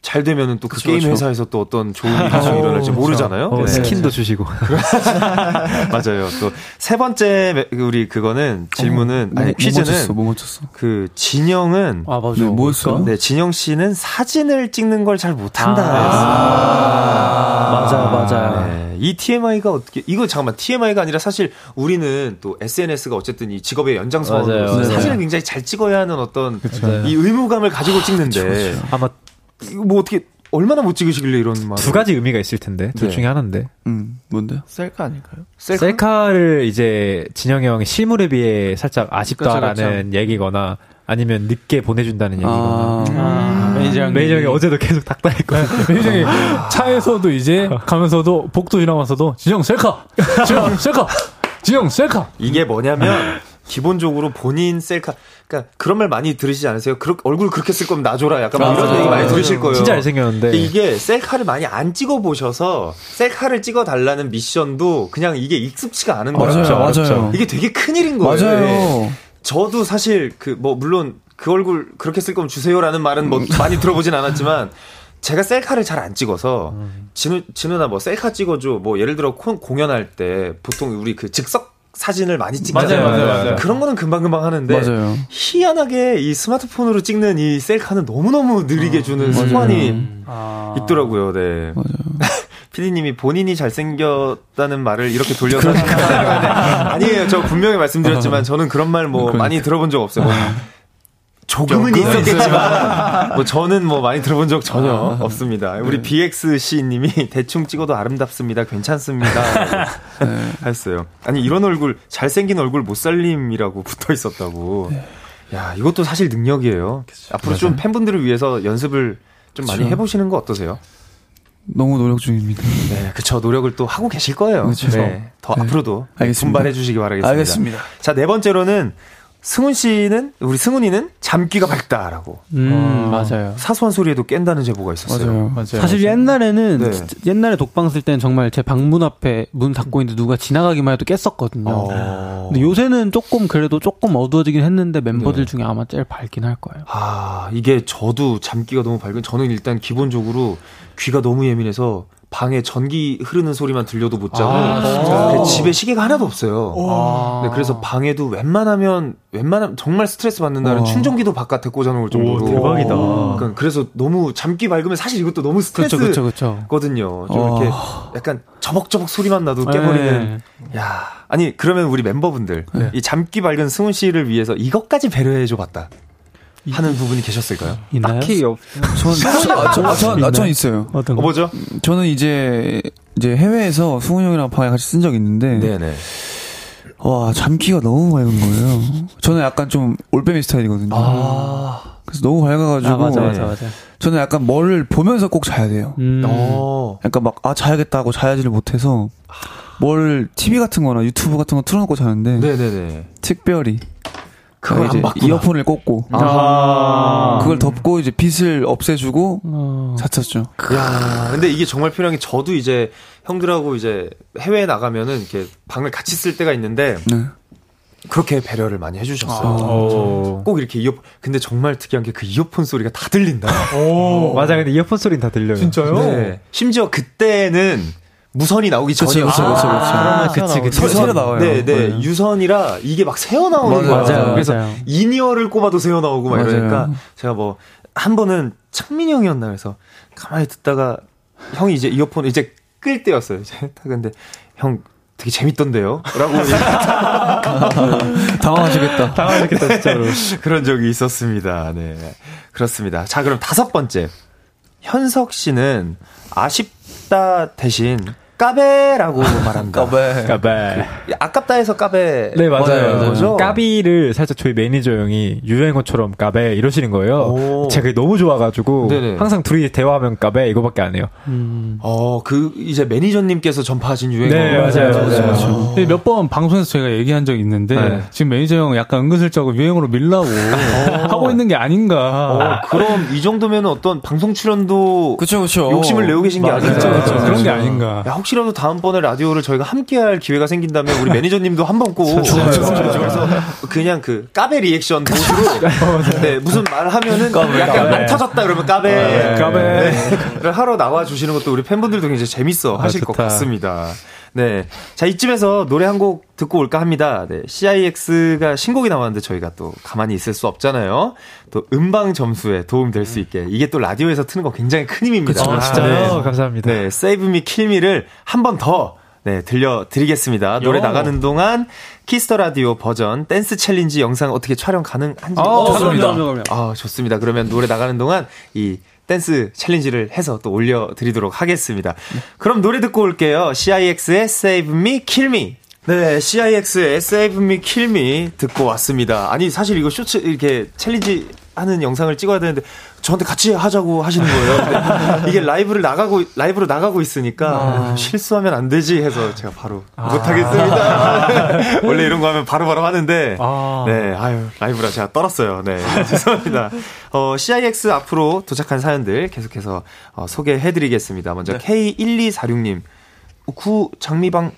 잘 되면은 또그 게임 회사에서 또 어떤 좋은 일이 좀 일어날지 모르잖아요. 어, 네. 스킨도 주시고 맞아요. 또 세 번째 매- 우리 그거는 질문은 뭐, 아니 뭐 퀴즈는 맞췄어, 뭐 맞췄어. 그 진영은 아 맞아. 네, 뭐였어요? 네 진영 씨는 사진을 찍는 걸 잘 못한다. 맞아요, 맞아요. 네, 이 TMI가 어떻게 이거 잠깐만 TMI가 아니라 사실 우리는 또 SNS가 어쨌든 이 직업의 연장선으로. 사진을 굉장히 잘 찍어야 하는 어떤 맞아요. 이 의무감을 가지고 찍는데 아마 뭐 어떻게 얼마나 못 찍으시길래 이런 말 두 가지 의미가 있을 텐데 둘 네. 중에 하나인데 음, 뭔데요? 셀카 아닐까요? 셀카? 를 이제 진영이 형이 실물에 비해 살짝 아쉽다라는 얘기거나 아니면 늦게 보내준다는 얘기거나 아, 아, 매니저 형이 어제도 계속 닥달했거든 매니저 형이 차에서도 이제 가면서도 복도 지나면서도 진영 셀카! 진영 셀카! 진영 셀카! 이게 뭐냐면 기본적으로 본인 셀카 그러니까 그런 말 많이 들으시지 않으세요? 그렇, 얼굴 그렇게 쓸 거면 나 줘라 약간 뭐 이런 맞아요. 얘기 많이. 들으실 거예요. 진짜 잘생겼는데 이게 셀카를 많이 안 찍어 보셔서 셀카를 찍어 달라는 미션도 그냥 이게 익숙치가 않은 거예요. 맞아요, 맞아요. 이게 되게 큰 일인 거예요. 네. 맞아요. 저도 사실 그 뭐 물론 그 얼굴 그렇게 쓸 거면 주세요라는 말은 뭐 많이 들어보진 않았지만 제가 셀카를 잘 안 찍어서 진우 진우나 뭐 셀카 찍어줘 뭐 예를 들어 콘- 공연할 때 보통 우리 그 즉석 사진을 많이 찍잖아요. 맞아요, 맞아요, 맞아요. 그런 거는 금방 금방 하는데 맞아요. 희한하게 이 스마트폰으로 찍는 이 셀카는 너무너무 느리게 주는 습관이 아. 있더라고요. 네. 맞아요. 피디님이 본인이 잘생겼다는 말을 이렇게 돌려서 건데 아니에요. 저 분명히 말씀드렸지만 저는 그런 말뭐 그러니까. 많이 들어본 적 없어요. 뭐 조금은 있었겠지만 뭐 저는 뭐 많이 들어본 적 전혀 없습니다. 우리 BX 씨님이 대충 찍어도 아름답습니다. 괜찮습니다. 했어요. 아니 이런 얼굴 잘생긴 얼굴 못 살림이라고 붙어 있었다고. 야 이것도 사실 능력이에요. 앞으로 좀 팬분들을 위해서 연습을 좀 많이 그쵸. 해보시는 거 어떠세요? 너무 노력 중입니다. 네, 그쵸. 노력을 또 하고 계실 거예요. 그쵸. 네, 더 네. 앞으로도 알겠습니다. 분발해 주시기 바라겠습니다. 알겠습니다. 자, 네 번째로는 승훈 씨는 우리 승훈이는 잠귀가 밝다라고 음, 맞아요. 사소한 소리에도 깬다는 제보가 있었어요. 맞아요. 사실 옛날에는 네. 옛날에 독방 쓸 때는 정말 제 방문 앞에 문 닫고 있는데 누가 지나가기만 해도 깼었거든요. 어. 근데 요새는 조금 그래도 조금 어두워지긴 했는데 멤버들 네. 중에 아마 제일 밝긴 할 거예요. 아, 이게 저도 잠귀가 너무 밝은 저는 일단 기본적으로 귀가 너무 예민해서 방에 전기 흐르는 소리만 들려도 못 자고 그 집에 시계가 하나도 없어요. 네, 그래서 방에도 웬만하면 웬만하면 정말 스트레스 받는 날은 와. 충전기도 바깥에 꽂아놓을 정도로 대박이다. 그러니까 그래서 너무 잠귀 밝으면 사실 이것도 너무 스트레스 그렇죠, 그렇죠, 그렇죠. 거든요. 좀 어. 이렇게 약간 저벅저벅 소리만 나도 깨버리는. 네. 야, 아니 그러면 우리 멤버분들 이 잠귀 밝은 승훈 씨를 위해서 이것까지 배려해줘 봤다 하는 부분이 계셨을까요? 있나요? 딱히 없 전, 아, 전, 아, 전, 아, 전 있어요. 어떤 어, 거? 뭐죠? 저는 이제, 이제 해외에서 승훈이 형이랑 방에 같이 쓴 적이 있는데, 네네. 와, 잠기가 너무 밝은 거예요. 저는 약간 좀 올빼미 스타일이거든요. 아, 그래서 너무 밝아가지고, 아, 맞아, 네. 맞아, 맞아. 저는 약간 뭐를 보면서 꼭 자야 돼요. 음. 어, 약간 막, 아, 자야겠다 하고 자야지를 못해서, 뭘, TV 같은 거나 유튜브 같은 거 틀어놓고 자는데, 네네네. 특별히, 그걸 이제 안 봤구나. 이어폰을 꽂고, 아. 그걸 덮고 이제 빛을 없애주고, 어. 잤었죠. 야, 근데 이게 정말 필요한 게 저도 이제 형들하고 이제 해외에 나가면은 이렇게 방을 같이 쓸 때가 있는데 네. 그렇게 배려를 많이 해주셨어요. 오. 꼭 이렇게 이어 근데 정말 특이한 게 그 이어폰 소리가 다 들린다. 맞아 근데 이어폰 소리는 다 들려요 진짜요? 네. 심지어 그때는 무선이 나오기 그쵸, 전이었어요. 그쵸, 그쵸, 그쵸. 아, 그치, 그치. 새- 새로 나와요. 네, 네. 맞아요. 유선이라 이게 막 새어 나오는 거예요. 맞아요, 그래서 맞아요. 인이어를 꼽아도 새어 나오고 막 맞아요. 이러니까 제가 뭐 한 번은 창민이 형이었나 그래서 가만히 듣다가 형이 이제 이어폰 이제 끌 때였어요. 이제 딱 근데 형 되게 재밌던데요? 라고. 당황하시겠다. 당황하겠다, 진짜로. 그런 적이 있었습니다. 네. 그렇습니다. 자, 그럼 다섯 번째. 현석 씨는 아쉽다 대신 까베라고 말한다. 까베. 까베. 아깝다 해서 까베. 네, 맞아요. 거죠? 까비를 살짝 저희 매니저 형이 유행어처럼 까베 이러시는 거예요. 오. 제가 그게 너무 좋아가지고 네네. 항상 둘이 대화하면 까베 이거밖에 안 해요. 어, 그, 이제 매니저님께서 전파하신 유행어. 네, 맞아요, 맞아요. 몇번 방송에서 저희가 얘기한 적이 있는데 네. 지금 매니저 형 약간 은근슬쩍 유행으로 밀라고 하고 있는 게 아닌가. 어, 그럼 이 정도면 어떤 방송 출연도 그쵸, 그쵸. 욕심을 내고 계신 게. 그쵸, 그쵸. 그런 게 아닌가. 야, 혹시라도 다음번에 라디오를 저희가 함께 할 기회가 생긴다면 우리 매니저님도 한 번 꼭. 그래서 그냥 그 까베 리액션 모드로. 네, 무슨 말 하면은 약간 말 터졌다 그러면 까베. 까베. 를 하러 나와 주시는 것도 우리 팬분들도 굉장히 재밌어 하실 것 좋다. 같습니다. 네. 자, 이쯤에서 노래 한 곡 듣고 올까 합니다. 네. CIX가 신곡이 나왔는데 저희가 또 가만히 있을 수 없잖아요. 또 음방 점수에 도움 될 수 있게. 이게 또 라디오에서 트는 거 굉장히 큰 힘입니다. 아, 진짜요? 감사합니다. 네, Save Me, Kill Me를 한 번 더 네, 들려드리겠습니다. 노래 나가는 동안 키스 더 라디오 버전 댄스 챌린지 영상 어떻게 촬영 가능한지. 아, 좋습니다. 아, 좋습니다. 그러면 노래 나가는 동안 이 댄스 챌린지를 해서 또 올려드리도록 하겠습니다. 그럼 노래 듣고 올게요. CIX의 Save Me, Kill Me. 네, CIX의 Save Me, Kill Me 듣고 왔습니다. 아니, 사실 이거 쇼츠 이렇게 챌린지 하는 영상을 찍어야 되는데 저한테 같이 하자고 하시는 거예요. 이게 라이브를 나가고 라이브로 나가고 있으니까 실수하면 안 되지 해서 제가 바로 못하겠습니다. 원래 이런 거 하면 바로 바로 하는데 아. 네, 아유 라이브라 제가 떨었어요. 네, 죄송합니다. 어, CIX 앞으로 도착한 사연들 계속해서 어, 소개해드리겠습니다. 먼저 K1246님 구 장미방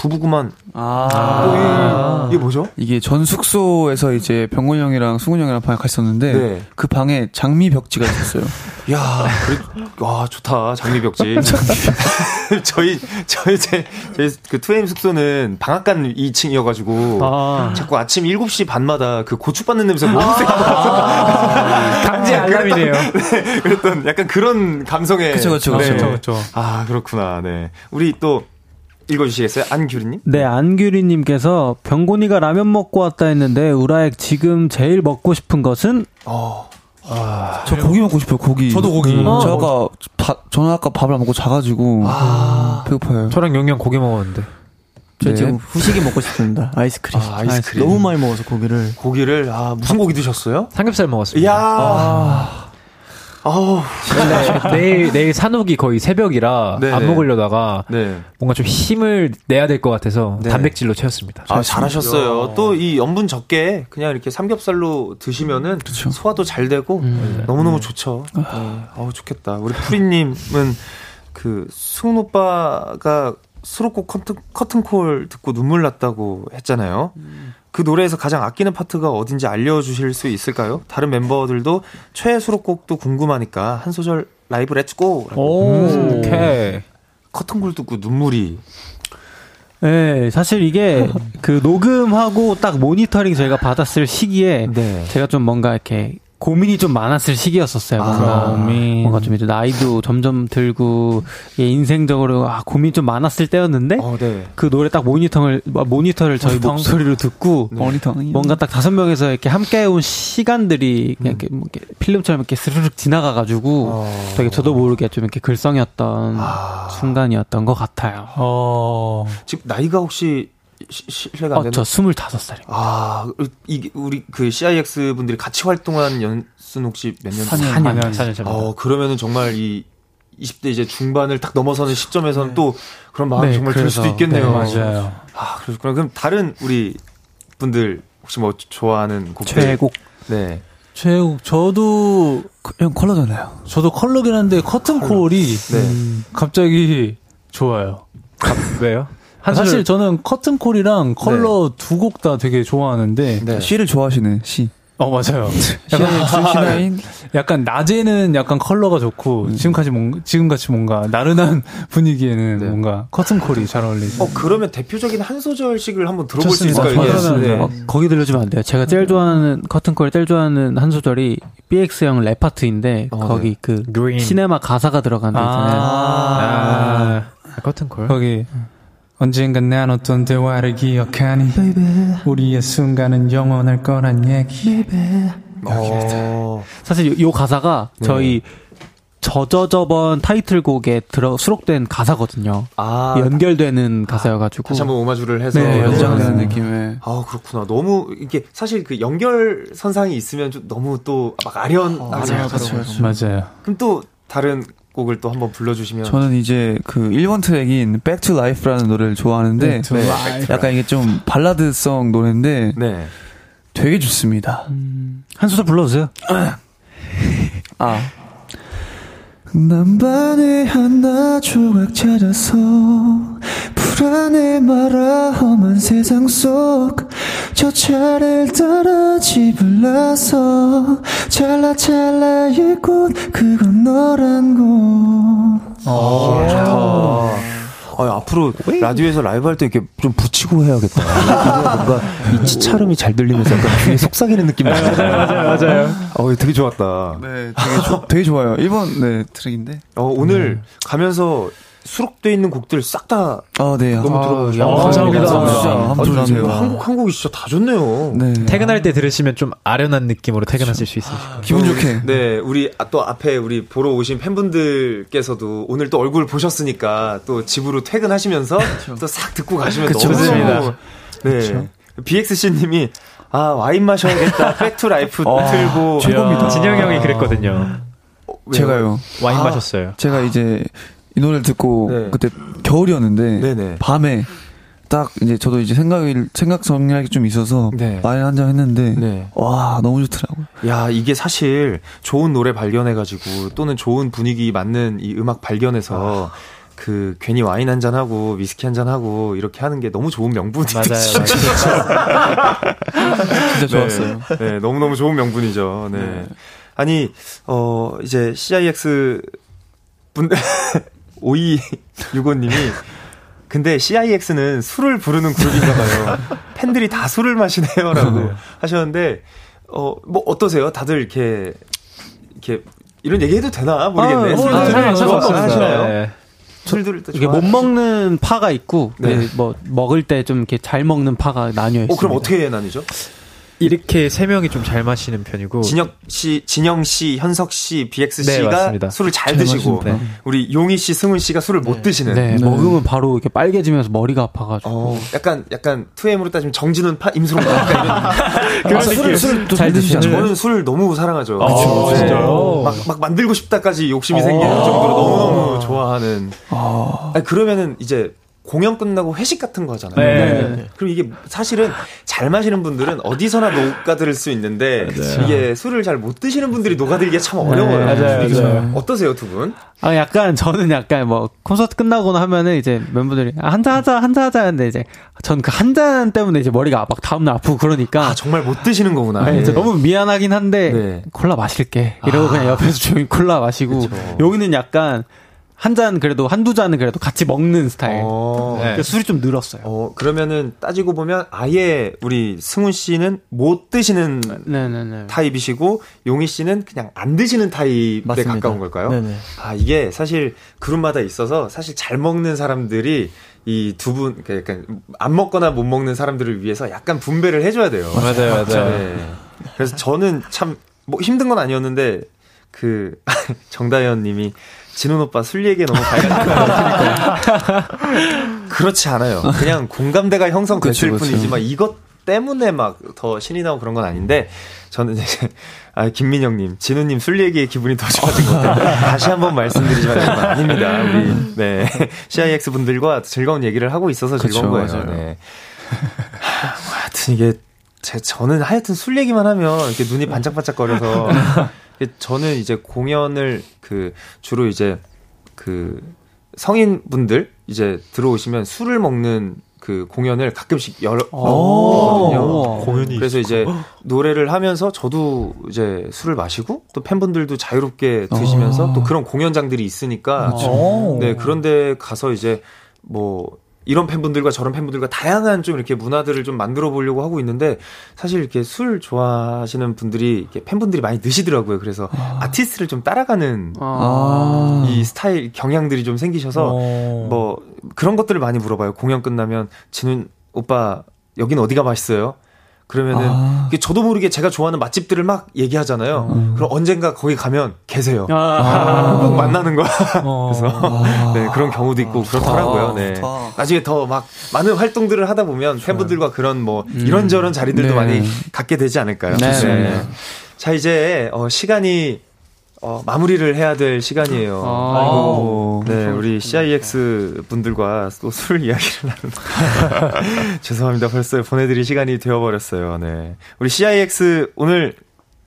부부구만. 아. 이게 뭐죠? 이게 전 숙소에서 이제 병곤 형이랑 승훈 형이랑 방에 갔었는데 네. 그 방에 장미 벽지가 있었어요. 야, 그래, 와 좋다 장미 벽지. 저희 저희 제 저희 그 투엠 숙소는 방앗간 2층이어가지고 아. 자꾸 아침 7시 반마다 그 고추 받는 냄새가 너무 세요. 강제 알람이네요. 네, 그랬던 약간 그런 감성의. 네. 그쵸, 그쵸. 아 그렇구나. 네, 우리 또 읽어주시겠어요, 안규리님? 네, 안규리님께서 병곤이가 라면 먹고 왔다 했는데 우라액 지금 제일 먹고 싶은 것은 어, 저 고기 먹고 싶어요. 고기. 저도 고기. 음, 어. 저 아까 밥, 저는 아까 밥을 안 먹고 자가지고 배고파요. 저랑 용영 고기 먹었는데. 저 네. 지금 후식이 먹고 싶습니다. 아이스크림. 아, 아이스크림. 너무 많이 먹어서 고기를. 고기를 아 무슨 고기 드셨어요? 삼겹살 먹었습니다. 이야. 아 우. 근데 내일 내일 산옥이 거의 새벽이라 네네. 안 먹으려다가 네. 뭔가 좀 힘을 내야 될 것 같아서 네. 단백질로 채웠습니다. 아, 잘하셨어요. 또 이 염분 적게 그냥 이렇게 삼겹살로 드시면은 소화도 잘 되고 너무너무 좋죠. 네. 어우, 좋겠다. 우리 프리님은 그 승훈 오빠가 수록곡 커튼, 커튼콜 듣고 눈물 났다고 했잖아요. 그 노래에서 가장 아끼는 파트가 어딘지 알려주실 수 있을까요? 다른 멤버들도 최애 수록곡도 궁금하니까 한 소절 라이브 let's go! 오. 오케이. 커튼콜 듣고 눈물이 네, 사실 이게 그 녹음하고 딱 모니터링 저희가 받았을 시기에 네. 제가 좀 뭔가 이렇게 고민이 좀 많았을 시기였었어요. 뭔가, 고민. 뭔가 좀 이제 나이도 점점 들고 이게 인생적으로 아, 고민이 좀 많았을 때였는데 어, 네. 그 노래 딱 모니터를 모니터를 저희 목소리로 듣고 머리통. 뭔가 딱 다섯 명에서 이렇게 함께 해온 시간들이 그냥 이렇게, 뭐 이렇게 필름처럼 이렇게 스르륵 지나가가지고 어. 되게 저도 모르게 좀 이렇게 글썽였던 아. 순간이었던 것 같아요. 어. 지금 나이가 혹시 시- 실례가 안 어, 되나? 저 스물다섯 살이요. 아, 이게 우리 그 CIX 분들이 같이 활동한 연수는 혹시 몇 년? 4년. 4년 전. 어, 그러면은 정말 이 20대 이제 중반을 딱 넘어서는 시점에서는 또 그런 마음이 네, 정말 들 그래서, 수도 있겠네요. 네, 맞아요. 아, 그렇구나. 그럼 다른 우리 분들 혹시 뭐 좋아하는 곡 최애곡. 네. 최욱 저도 형 컬러잖아요. 저도 컬러긴 한데 커튼콜이 네. 갑자기 좋아요. 왜요? 한 사실 저는 커튼콜이랑 컬러 두 곡 다 되게 좋아하는데 네. C를 좋아하시네. C. 어 맞아요. 시나인. 약간 낮에는 약간 컬러가 좋고 지금까지 뭔가 지금 같이 뭔가 나른한 분위기에는 네. 뭔가 커튼콜이 잘 어울리죠. 어, 그러면 대표적인 한 소절씩을 한번 들어볼 좋습니다. 수 있을까요? 그러면 네. 어, 거기 들려주면 안 돼요. 제가 제일 좋아하는 커튼콜 제일 좋아하는 한 소절이 BX형 랩 파트인데 어, 거기 네. 그 그린. 시네마 가사가 들어간 데 있잖아요. 아, 커튼콜. 거기 언젠가 나눴던 대화를 기억하니 우리의 순간은 영원할 거란 얘기 어. 사실 요, 요 가사가 네. 저희 저저 저번 타이틀곡에 들어 수록된 가사거든요. 아, 연결되는 가사여가지고. 다시 한번 오마주를 해서 네, 연장되는 네. 느낌의. 아 그렇구나. 너무 이게 사실 그 연결 선상이 있으면 좀 너무 또 막 아련 맞아요, 그렇죠. 그렇죠. 맞아요. 그럼 또 다른 곡을 또 한번 불러주시면 저는 이제 그 1번 트랙인 Back to Life라는 노래를 좋아하는데 to life. 약간 이게 좀 발라드성 노래인데 네. 되게 좋습니다. 한 소절 불러주세요. 아. 난 반에 하나 조각 찾아서 불안해 말아 험한 세상 속 저 차를 따라 집을 나서 찰나찰나 이곳 그건 너란 곳. 아, 아, 앞으로 라디오에서 라이브 할 때 이렇게 좀 붙이고 해야겠다. 뭔가 이 치차름이 잘 들리면서 약간 귀에 속삭이는 느낌이 나요. 맞아요, 맞아요. 어, 되게 좋았다. 네, 되게, 조, 되게 좋아요. 1번 네, 트랙인데. 어, 오늘 가면서 수록돼 있는 곡들 싹다 아, 네. 너무 아, 들어주셔서 아, 감사합니다. 진짜 한번 아주 들어주세요. 한곡 한 곡이 진짜 다 좋네요. 네. 퇴근할 때 들으시면 좀 아련한 느낌으로 퇴근하실 수 있으실 거예요. 기분 좋게. 네, 우리 아, 또 앞에 우리 보러 오신 팬분들께서도 오늘 또 얼굴 보셨으니까 또 집으로 퇴근하시면서 또 싹 듣고 가시면 그쵸, 너무 맞습니다. 네. BXC님이 아 와인 마셔야겠다. Back to Life 아, 틀고 최고입니다. 진영이 형이 그랬거든요. 어? 제가요. 와인 아. 마셨어요. 제가 이제 이 노래를 듣고 네. 그때 겨울이었는데 네네. 밤에 딱 이제 저도 이제 생각이 생각 정리할 게 좀 있어서 네. 와인 한 잔 했는데 네. 와 너무 좋더라고요. 야, 이게 사실 좋은 노래 발견해가지고 또는 좋은 분위기 맞는 이 음악 발견해서 그 괜히 와인 한 잔 하고 위스키 한 잔 하고 이렇게 하는 게 너무 좋은 명분이 맞아요. 진짜 좋았어요. 네, 네, 너무 너무 좋은 명분이죠. 네. 아니, 어, 이제 CIX 분, 5265님이 근데 CIX는 술을 부르는 그룹인가 봐요. 팬들이 다 술을 마시네요라고 하셨는데 어, 뭐 어떠세요? 다들 이렇게 이렇게 이런 얘기 해도 되나 모르겠네. 아, 술들 아, 좋아하시나요? 상관없습니다. 하시나요? 네. 술들을 또 이게 못? 먹는 파가 있고, 네. 네, 뭐 먹을 때 좀 이렇게 잘 먹는 파가 나뉘어 있습니다. 어, 그럼 어떻게 나뉘죠? 이렇게 세 명이 좀 잘 마시는 편이고 진혁 씨, 진영 씨, 현석 씨, BX 네, 씨가 맞습니다. 술을 잘, 잘 드시고 마십니다. 우리 용희 씨, 승훈 씨가 술을 못 드시는. 네, 먹으면 바로 이렇게 빨개지면서 머리가 아파가지고. 어, 약간 약간 2M으로 따지면 정진훈 파 임수롱 파 약간 이런. 아, 술을 술을 또잘잘 드시잖아요. 저는 술 너무 사랑하죠. 그쵸, 네. 진짜요? 막, 막 만들고 싶다까지 욕심이 생기는 정도로 너무너무 좋아하는. 아니, 그러면은 이제 공연 끝나고 회식 같은 거 하잖아요. 네. 그럼 이게 사실은 잘 마시는 분들은 어디서나 녹아들 수 있는데 이게 술을 잘 못 드시는 분들이 녹아들기가 참 어려워요. 맞아요, 이게 맞아요. 어떠세요, 두 분? 아, 약간 저는 약간 뭐 콘서트 끝나거나 하면은 이제 멤버들이 아, 한잔 하자, 한잔 하자 하는데 이제 전 그 한 잔 때문에 이제 머리가 막 다음날 아프고 그러니까. 아, 정말 못 드시는 거구나. 아니, 이제 너무 미안하긴 한데 네. 콜라 마실게 이러고 아. 그냥 옆에서 조용히 콜라 마시고 그쵸. 여기는 약간 한 잔 그래도 한두 잔은 그래도 같이 먹는 스타일. 어, 네. 술이 좀 늘었어요. 어, 그러면은 따지고 보면 아예 우리 승훈 씨는 못 드시는 네네네. 타입이시고 용희 씨는 그냥 안 드시는 타입에 맞습니다. 가까운 걸까요? 네네. 아 이게 사실 그룹마다 있어서 사실 잘 먹는 사람들이 이두분 그러니까 안 먹거나 못 먹는 사람들을 위해서 약간 분배를 해줘야 돼요. 맞아요, 맞아요. 네. 그래서 저는 참 뭐 힘든 건 아니었는데 그 정다현님이 진훈 오빠 술 얘기에 너무 밝으니까 그렇지 않아요. 그냥 공감대가 형성됐을 그쵸, 그쵸. 뿐이지만 이것 때문에 막 더 신이 나고 그런 건 아닌데 저는 이제 아 김민영님, 진우님 술 얘기에 기분이 더 좋아진 것 같아요. 다시 한번 말씀드리지만 아닙니다. 우리 네 CIX 분들과 즐거운 얘기를 하고 있어서 즐거운 그쵸, 거예요. 맞아요. 네. 하, 하여튼 이게 제 저는 하여튼 술 얘기만 하면 이렇게 눈이 반짝반짝거려서 저는 이제 공연을 그 주로 이제 그 성인 분들 이제 들어오시면 술을 먹는 그 공연을 가끔씩 열어 오. 거든요. 그래서 이제 노래를 하면서 저도 이제 술을 마시고 또 팬분들도 자유롭게 드시면서 또 그런 공연장들이 있으니까 네 그런데 가서 이제 뭐 이런 팬분들과 저런 팬분들과 다양한 좀 이렇게 문화들을 좀 만들어 보려고 하고 있는데 사실 이렇게 술 좋아하시는 분들이 이렇게 팬분들이 많이 느시더라고요. 그래서 아. 티스트를 좀 따라가는 아. 이 스타일 경향들이 좀 생기셔서 어. 뭐 그런 것들을 많이 물어봐요. 공연 끝나면 진훈 오빠 여기는 어디가 맛있어요? 그러면은 아. 저도 모르게 제가 좋아하는 맛집들을 막 얘기하잖아요. 음. 그럼 언젠가 거기 가면 계세요. 아. 꼭 만나는 거야. 어. 그래서 아. 네 그런 경우도 있고 그렇더라고요. 네 나중에 더 막 많은 활동들을 하다 보면 팬분들과 그런 뭐 음. 이런저런 자리들도 네. 많이 갖게 되지 않을까요? 네. 네. 자 이제 어, 시간이 어, 마무리를 해야 될 시간이에요. 아, 네, 우리 CIX 분들과 또 술 이야기를 나누는. 죄송합니다. 벌써 보내드릴 시간이 되어버렸어요. 네. 우리 CIX 오늘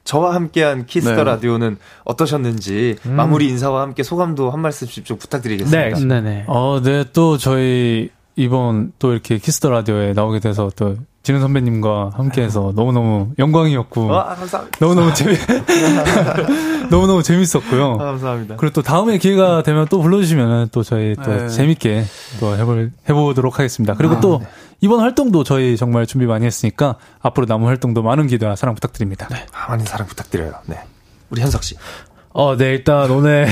저와 함께한 키스 더 네. 라디오는 어떠셨는지 음. 마무리 인사와 함께 소감도 한 말씀씩 좀 부탁드리겠습니다. 네, 네, 네. 어, 네, 또 저희 이번 또 이렇게 키스 더 라디오에 나오게 돼서 또 진운 선배님과 함께해서 너무너무 영광이었고 와, 감사합니다. 너무너무 재미 너무너무 재밌었고요. 아, 감사합니다. 그리고 또 다음에 기회가 되면 또 불러주시면 또 저희 또 네. 재밌게 또 해볼 해보도록 하겠습니다. 그리고 아, 또 네. 이번 활동도 저희 정말 준비 많이 했으니까 앞으로 남은 활동도 많은 기대와 사랑 부탁드립니다. 네. 아, 많은 사랑 부탁드려요. 네. 우리 현석 씨. 어, 네, 일단 오늘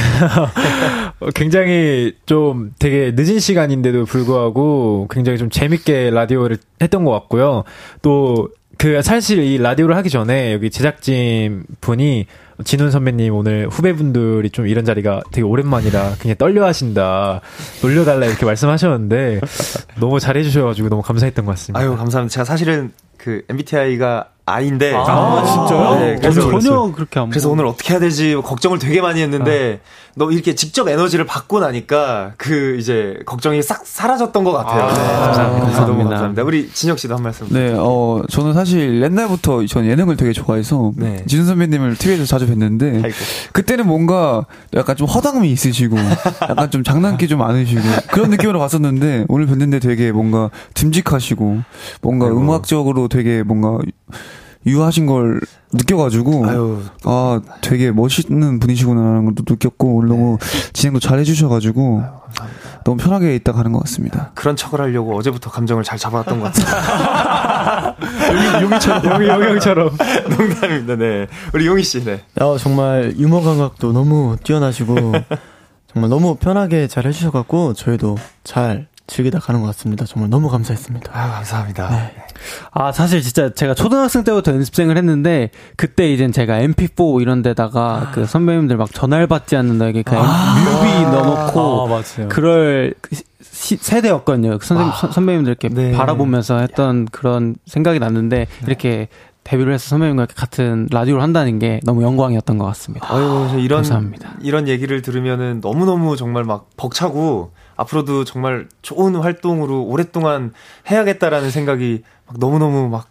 굉장히 좀 되게 늦은 시간인데도 불구하고 굉장히 좀 재밌게 라디오를 했던 것 같고요. 또 그 사실 이 라디오를 하기 전에 여기 제작진 분이 진훈 선배님 오늘 후배분들이 좀 이런 자리가 되게 오랜만이라 그냥 떨려 하신다. 놀려달라 이렇게 말씀하셨는데 너무 잘해주셔가지고 너무 감사했던 것 같습니다. 아유, 감사합니다. 제가 사실은 그 MBTI가 아인데 아, 아 진짜요? 네, 그래서 전혀 그렇게 안 그래서 오늘 어떻게 해야 되지 걱정을 되게 많이 했는데 아. 너 이렇게 직접 에너지를 받고 나니까 그 이제 걱정이 싹 사라졌던 것 같아요. 아, 네, 감사합니다. 감사합니다. 너무 감사합니다. 우리 진혁 씨도 한 말씀. 네, 어 저는 사실 옛날부터 전 예능을 되게 좋아해서 네. 진훈 선배님을 TV에서 자주 뵀는데 아이고. 그때는 뭔가 약간 좀 허당미 있으시고 약간 좀 장난기 좀 많으시고 그런 느낌으로 봤었는데 오늘 뵀는데 되게 뭔가 듬직하시고 뭔가 아이고. 음악적으로 되게 뭔가 유하신 걸 느껴가지고 아유. 아 되게 멋있는 분이시구나라는 것도 느꼈고 오늘 네. 너무 진행도 잘 해주셔가지고 아유, 너무 편하게 있다 가는 것 같습니다. 그런 척을 하려고 어제부터 감정을 잘 잡아왔던 것 같아요. 용이, 용이처럼 용이 용이처럼 농담입니다. 네 우리 용이 씨 네. 어, 정말 유머 감각도 너무 뛰어나시고 정말 너무 편하게 잘 해주셔갖고 저희도 잘 즐기다 가는 것 같습니다. 정말 너무 감사했습니다. 아, 감사합니다. 네. 아, 사실 진짜 제가 초등학생 때부터 연습생을 했는데, 그때 이젠 제가 MP4 이런 데다가 아. 그 선배님들 막 전화를 받지 않는다게 그냥 아. 뮤비 넣어놓고, 아, 그럴 시, 세대였거든요. 그 선생님, 아. 선배님들 이렇게 네. 바라보면서 했던 그런 생각이 났는데, 네. 이렇게 데뷔를 해서 선배님과 같은 라디오를 한다는 게 너무 영광이었던 것 같습니다. 아유, 이런, 감사합니다. 이런 얘기를 들으면은 너무너무 정말 막 벅차고, 앞으로도 정말 좋은 활동으로 오랫동안 해야겠다라는 생각이 막 너무너무 막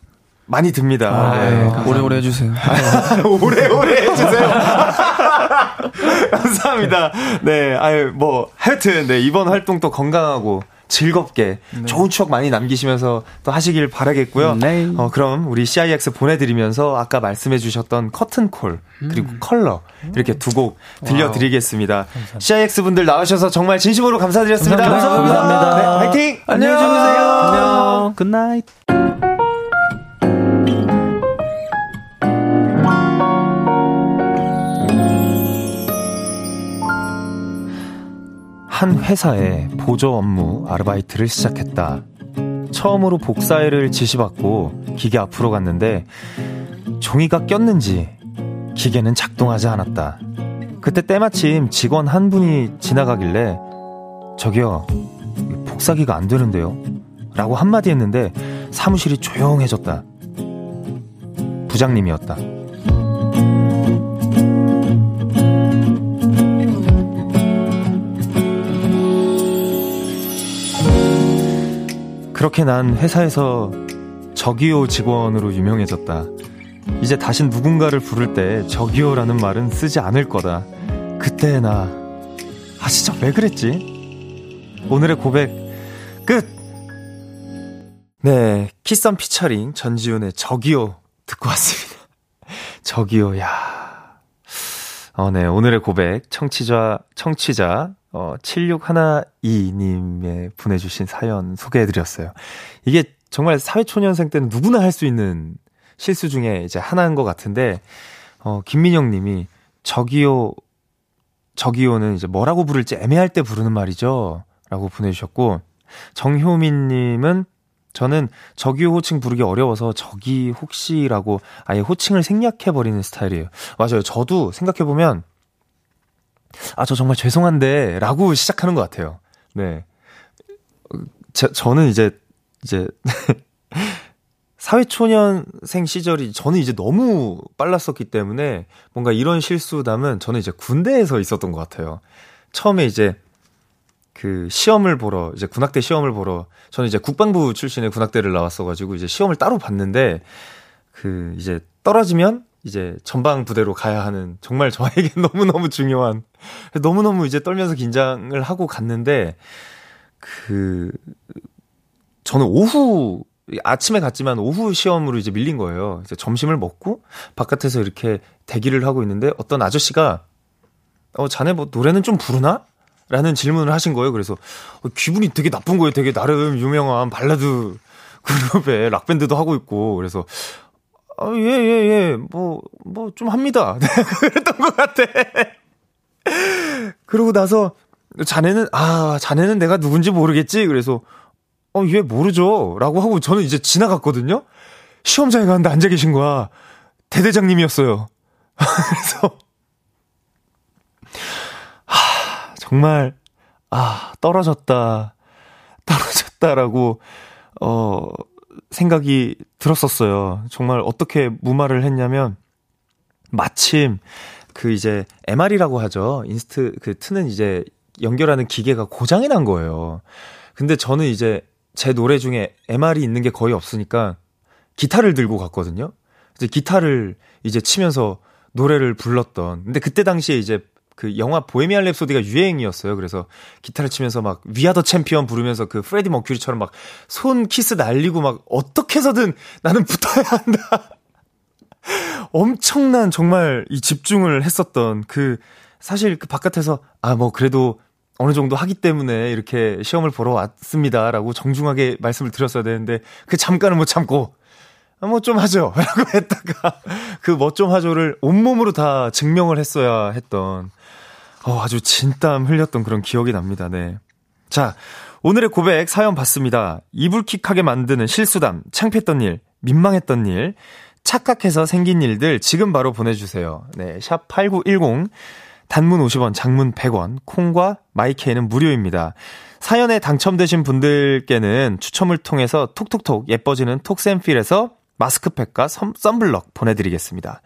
많이 듭니다. 아, 네. 네. 오래오래 해주세요. 오래오래 해주세요. 감사합니다. 네, 아유, 뭐, 하여튼, 네, 이번 활동 또 건강하고 즐겁게 네. 좋은 추억 많이 남기시면서 또 하시길 바라겠고요. 네. 어, 그럼 우리 CIX 보내드리면서 아까 말씀해 주셨던 커튼콜 그리고 음. 컬러 이렇게 두 곡 들려드리겠습니다. CIX 분들 나오셔서 정말 진심으로 감사드렸습니다. 감사합니다. 감사합니다. 네, 화이팅! 안녕히 주무세요. 안녕. Good night. 한 회사에 보조 업무 아르바이트를 시작했다. 처음으로 복사일을 지시받고 기계 앞으로 갔는데 종이가 꼈는지 기계는 작동하지 않았다. 그때 때마침 직원 한 분이 지나가길래 저기요, 복사기가 안 되는데요? 라고 한마디 했는데 사무실이 조용해졌다. 부장님이었다. 그렇게 난 회사에서 저기요 직원으로 유명해졌다. 이제 다시 누군가를 부를 때 저기요라는 말은 쓰지 않을 거다. 그때 나, 아, 진짜 왜 그랬지? 오늘의 고백, 끝! 네, 키썸 피처링 전지훈의 저기요 듣고 왔습니다. 저기요, 야. 어, 네, 오늘의 고백, 청취자, 청취자, 어, 7612님의 보내주신 사연 소개해드렸어요. 이게 정말 사회초년생 때는 누구나 할 수 있는 실수 중에 이제 하나인 것 같은데, 어, 김민영 님이, 저기요, 저기요는 이제 뭐라고 부를지 애매할 때 부르는 말이죠. 라고 보내주셨고, 정효민 님은, 저는 저기요 호칭 부르기 어려워서 저기 혹시라고 아예 호칭을 생략해버리는 스타일이에요. 맞아요. 저도 생각해보면, 아, 저 정말 죄송한데, 라고 시작하는 것 같아요. 네. 저, 저는 이제, 이제, 사회초년생 시절이 저는 이제 너무 빨랐었기 때문에 뭔가 이런 실수담은 저는 이제 군대에서 있었던 것 같아요. 처음에 이제 그 시험을 보러, 이제 군악대 시험을 보러, 저는 이제 국방부 출신의 군악대를 나왔어가지고 이제 시험을 따로 봤는데 그 이제 떨어지면 이제 전방 부대로 가야 하는 정말 저에게 너무너무 중요한 너무너무 이제 떨면서 긴장을 하고 갔는데 그 저는 오후 아침에 갔지만 오후 시험으로 이제 밀린 거예요. 이제 점심을 먹고 바깥에서 이렇게 대기를 하고 있는데 어떤 아저씨가 어 자네 뭐 노래는 좀 부르나? 라는 질문을 하신 거예요. 그래서 어, 기분이 되게 나쁜 거예요. 되게 나름 유명한 발라드 그룹의 락밴드도 하고 있고 그래서 아, 예, 예, 예. 뭐, 뭐, 좀 합니다. 그랬던 것 같아. 그러고 나서, 자네는, 아, 자네는 내가 누군지 모르겠지? 그래서, 어, 얘 모르죠. 라고 하고 저는 이제 지나갔거든요? 시험장에 갔는데 앉아 계신 거야. 대대장님이었어요. 그래서, 하, 정말, 아, 떨어졌다. 떨어졌다라고, 어, 생각이 들었었어요. 정말 어떻게 무마를 했냐면, 마침, 그 이제, MR이라고 하죠. inst, 그 트는 이제 연결하는 기계가 고장이 난 거예요. 근데 저는 이제 제 노래 중에 MR이 있는 게 거의 없으니까 기타를 들고 갔거든요. 이제 기타를 이제 치면서 노래를 불렀던. 근데 그때 당시에 이제 그 영화 보헤미안 랩소디가 유행이었어요. 그래서 기타를 치면서 막 We Are the Champion 부르면서 그 프레디 머큐리처럼 막 손 키스 날리고 막 어떻게 해서든 나는 붙어야 한다. 엄청난 정말 이 집중을 했었던 그 사실 그 바깥에서 아 뭐 그래도 어느 정도 하기 때문에 이렇게 시험을 보러 왔습니다라고 정중하게 말씀을 드렸어야 되는데 그 잠깐은 못 참고 뭐좀 하죠 라고 했다가 그 뭐 좀 하죠를 온몸으로 다 증명을 했어야 했던 어, 아주 진땀 흘렸던 그런 기억이 납니다. 네. 자, 오늘의 고백 사연 봤습니다. 이불킥하게 만드는 실수담, 창피했던 일, 민망했던 일, 착각해서 생긴 일들 지금 바로 보내주세요. 네, 샵 8910. 단문 50원, 장문 100원, 콩과 마이케이는 무료입니다. 사연에 당첨되신 분들께는 추첨을 통해서 톡톡톡 예뻐지는 톡센필에서 마스크팩과 선, 썬블럭 보내드리겠습니다.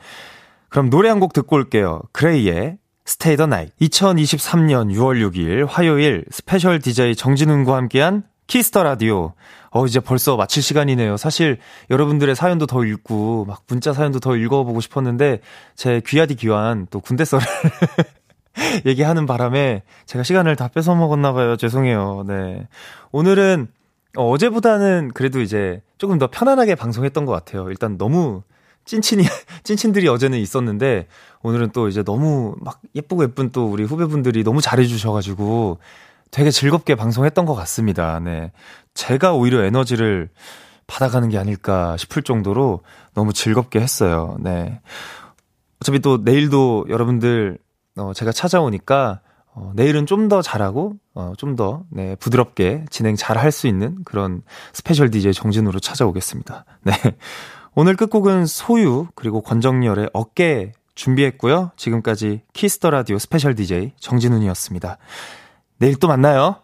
그럼 노래 한 곡 듣고 올게요. 그레이의 Stay the Night. 2023년 6월 6일 화요일 스페셜 DJ 정진운과 함께한 키스 더 라디오. 어, 이제 벌써 마칠 시간이네요. 사실 여러분들의 사연도 더 읽고, 막 문자 사연도 더 읽어보고 싶었는데, 제 귀하디 귀한 또 군대 썰을 얘기하는 바람에 제가 시간을 다 뺏어 먹었나봐요. 죄송해요. 네. 오늘은 어, 어제보다는 그래도 이제 조금 더 편안하게 방송했던 것 같아요. 일단 너무 찐친이, 찐친들이 어제는 있었는데, 오늘은 또 이제 너무 막 예쁘고 예쁜 또 우리 후배분들이 너무 잘해주셔가지고, 되게 즐겁게 방송했던 것 같습니다. 네. 제가 오히려 에너지를 받아가는 게 아닐까 싶을 정도로 너무 즐겁게 했어요. 네. 어차피 또 내일도 여러분들, 어, 제가 찾아오니까, 어, 내일은 좀 더 잘하고, 어, 좀 더, 네, 부드럽게 진행 잘 할 수 있는 그런 스페셜 DJ 정진운으로 찾아오겠습니다. 네. 오늘 끝곡은 소유, 그리고 권정열의 어깨 준비했고요. 지금까지 키스 더 라디오 스페셜 DJ 정진운이었습니다. 내일 또 만나요.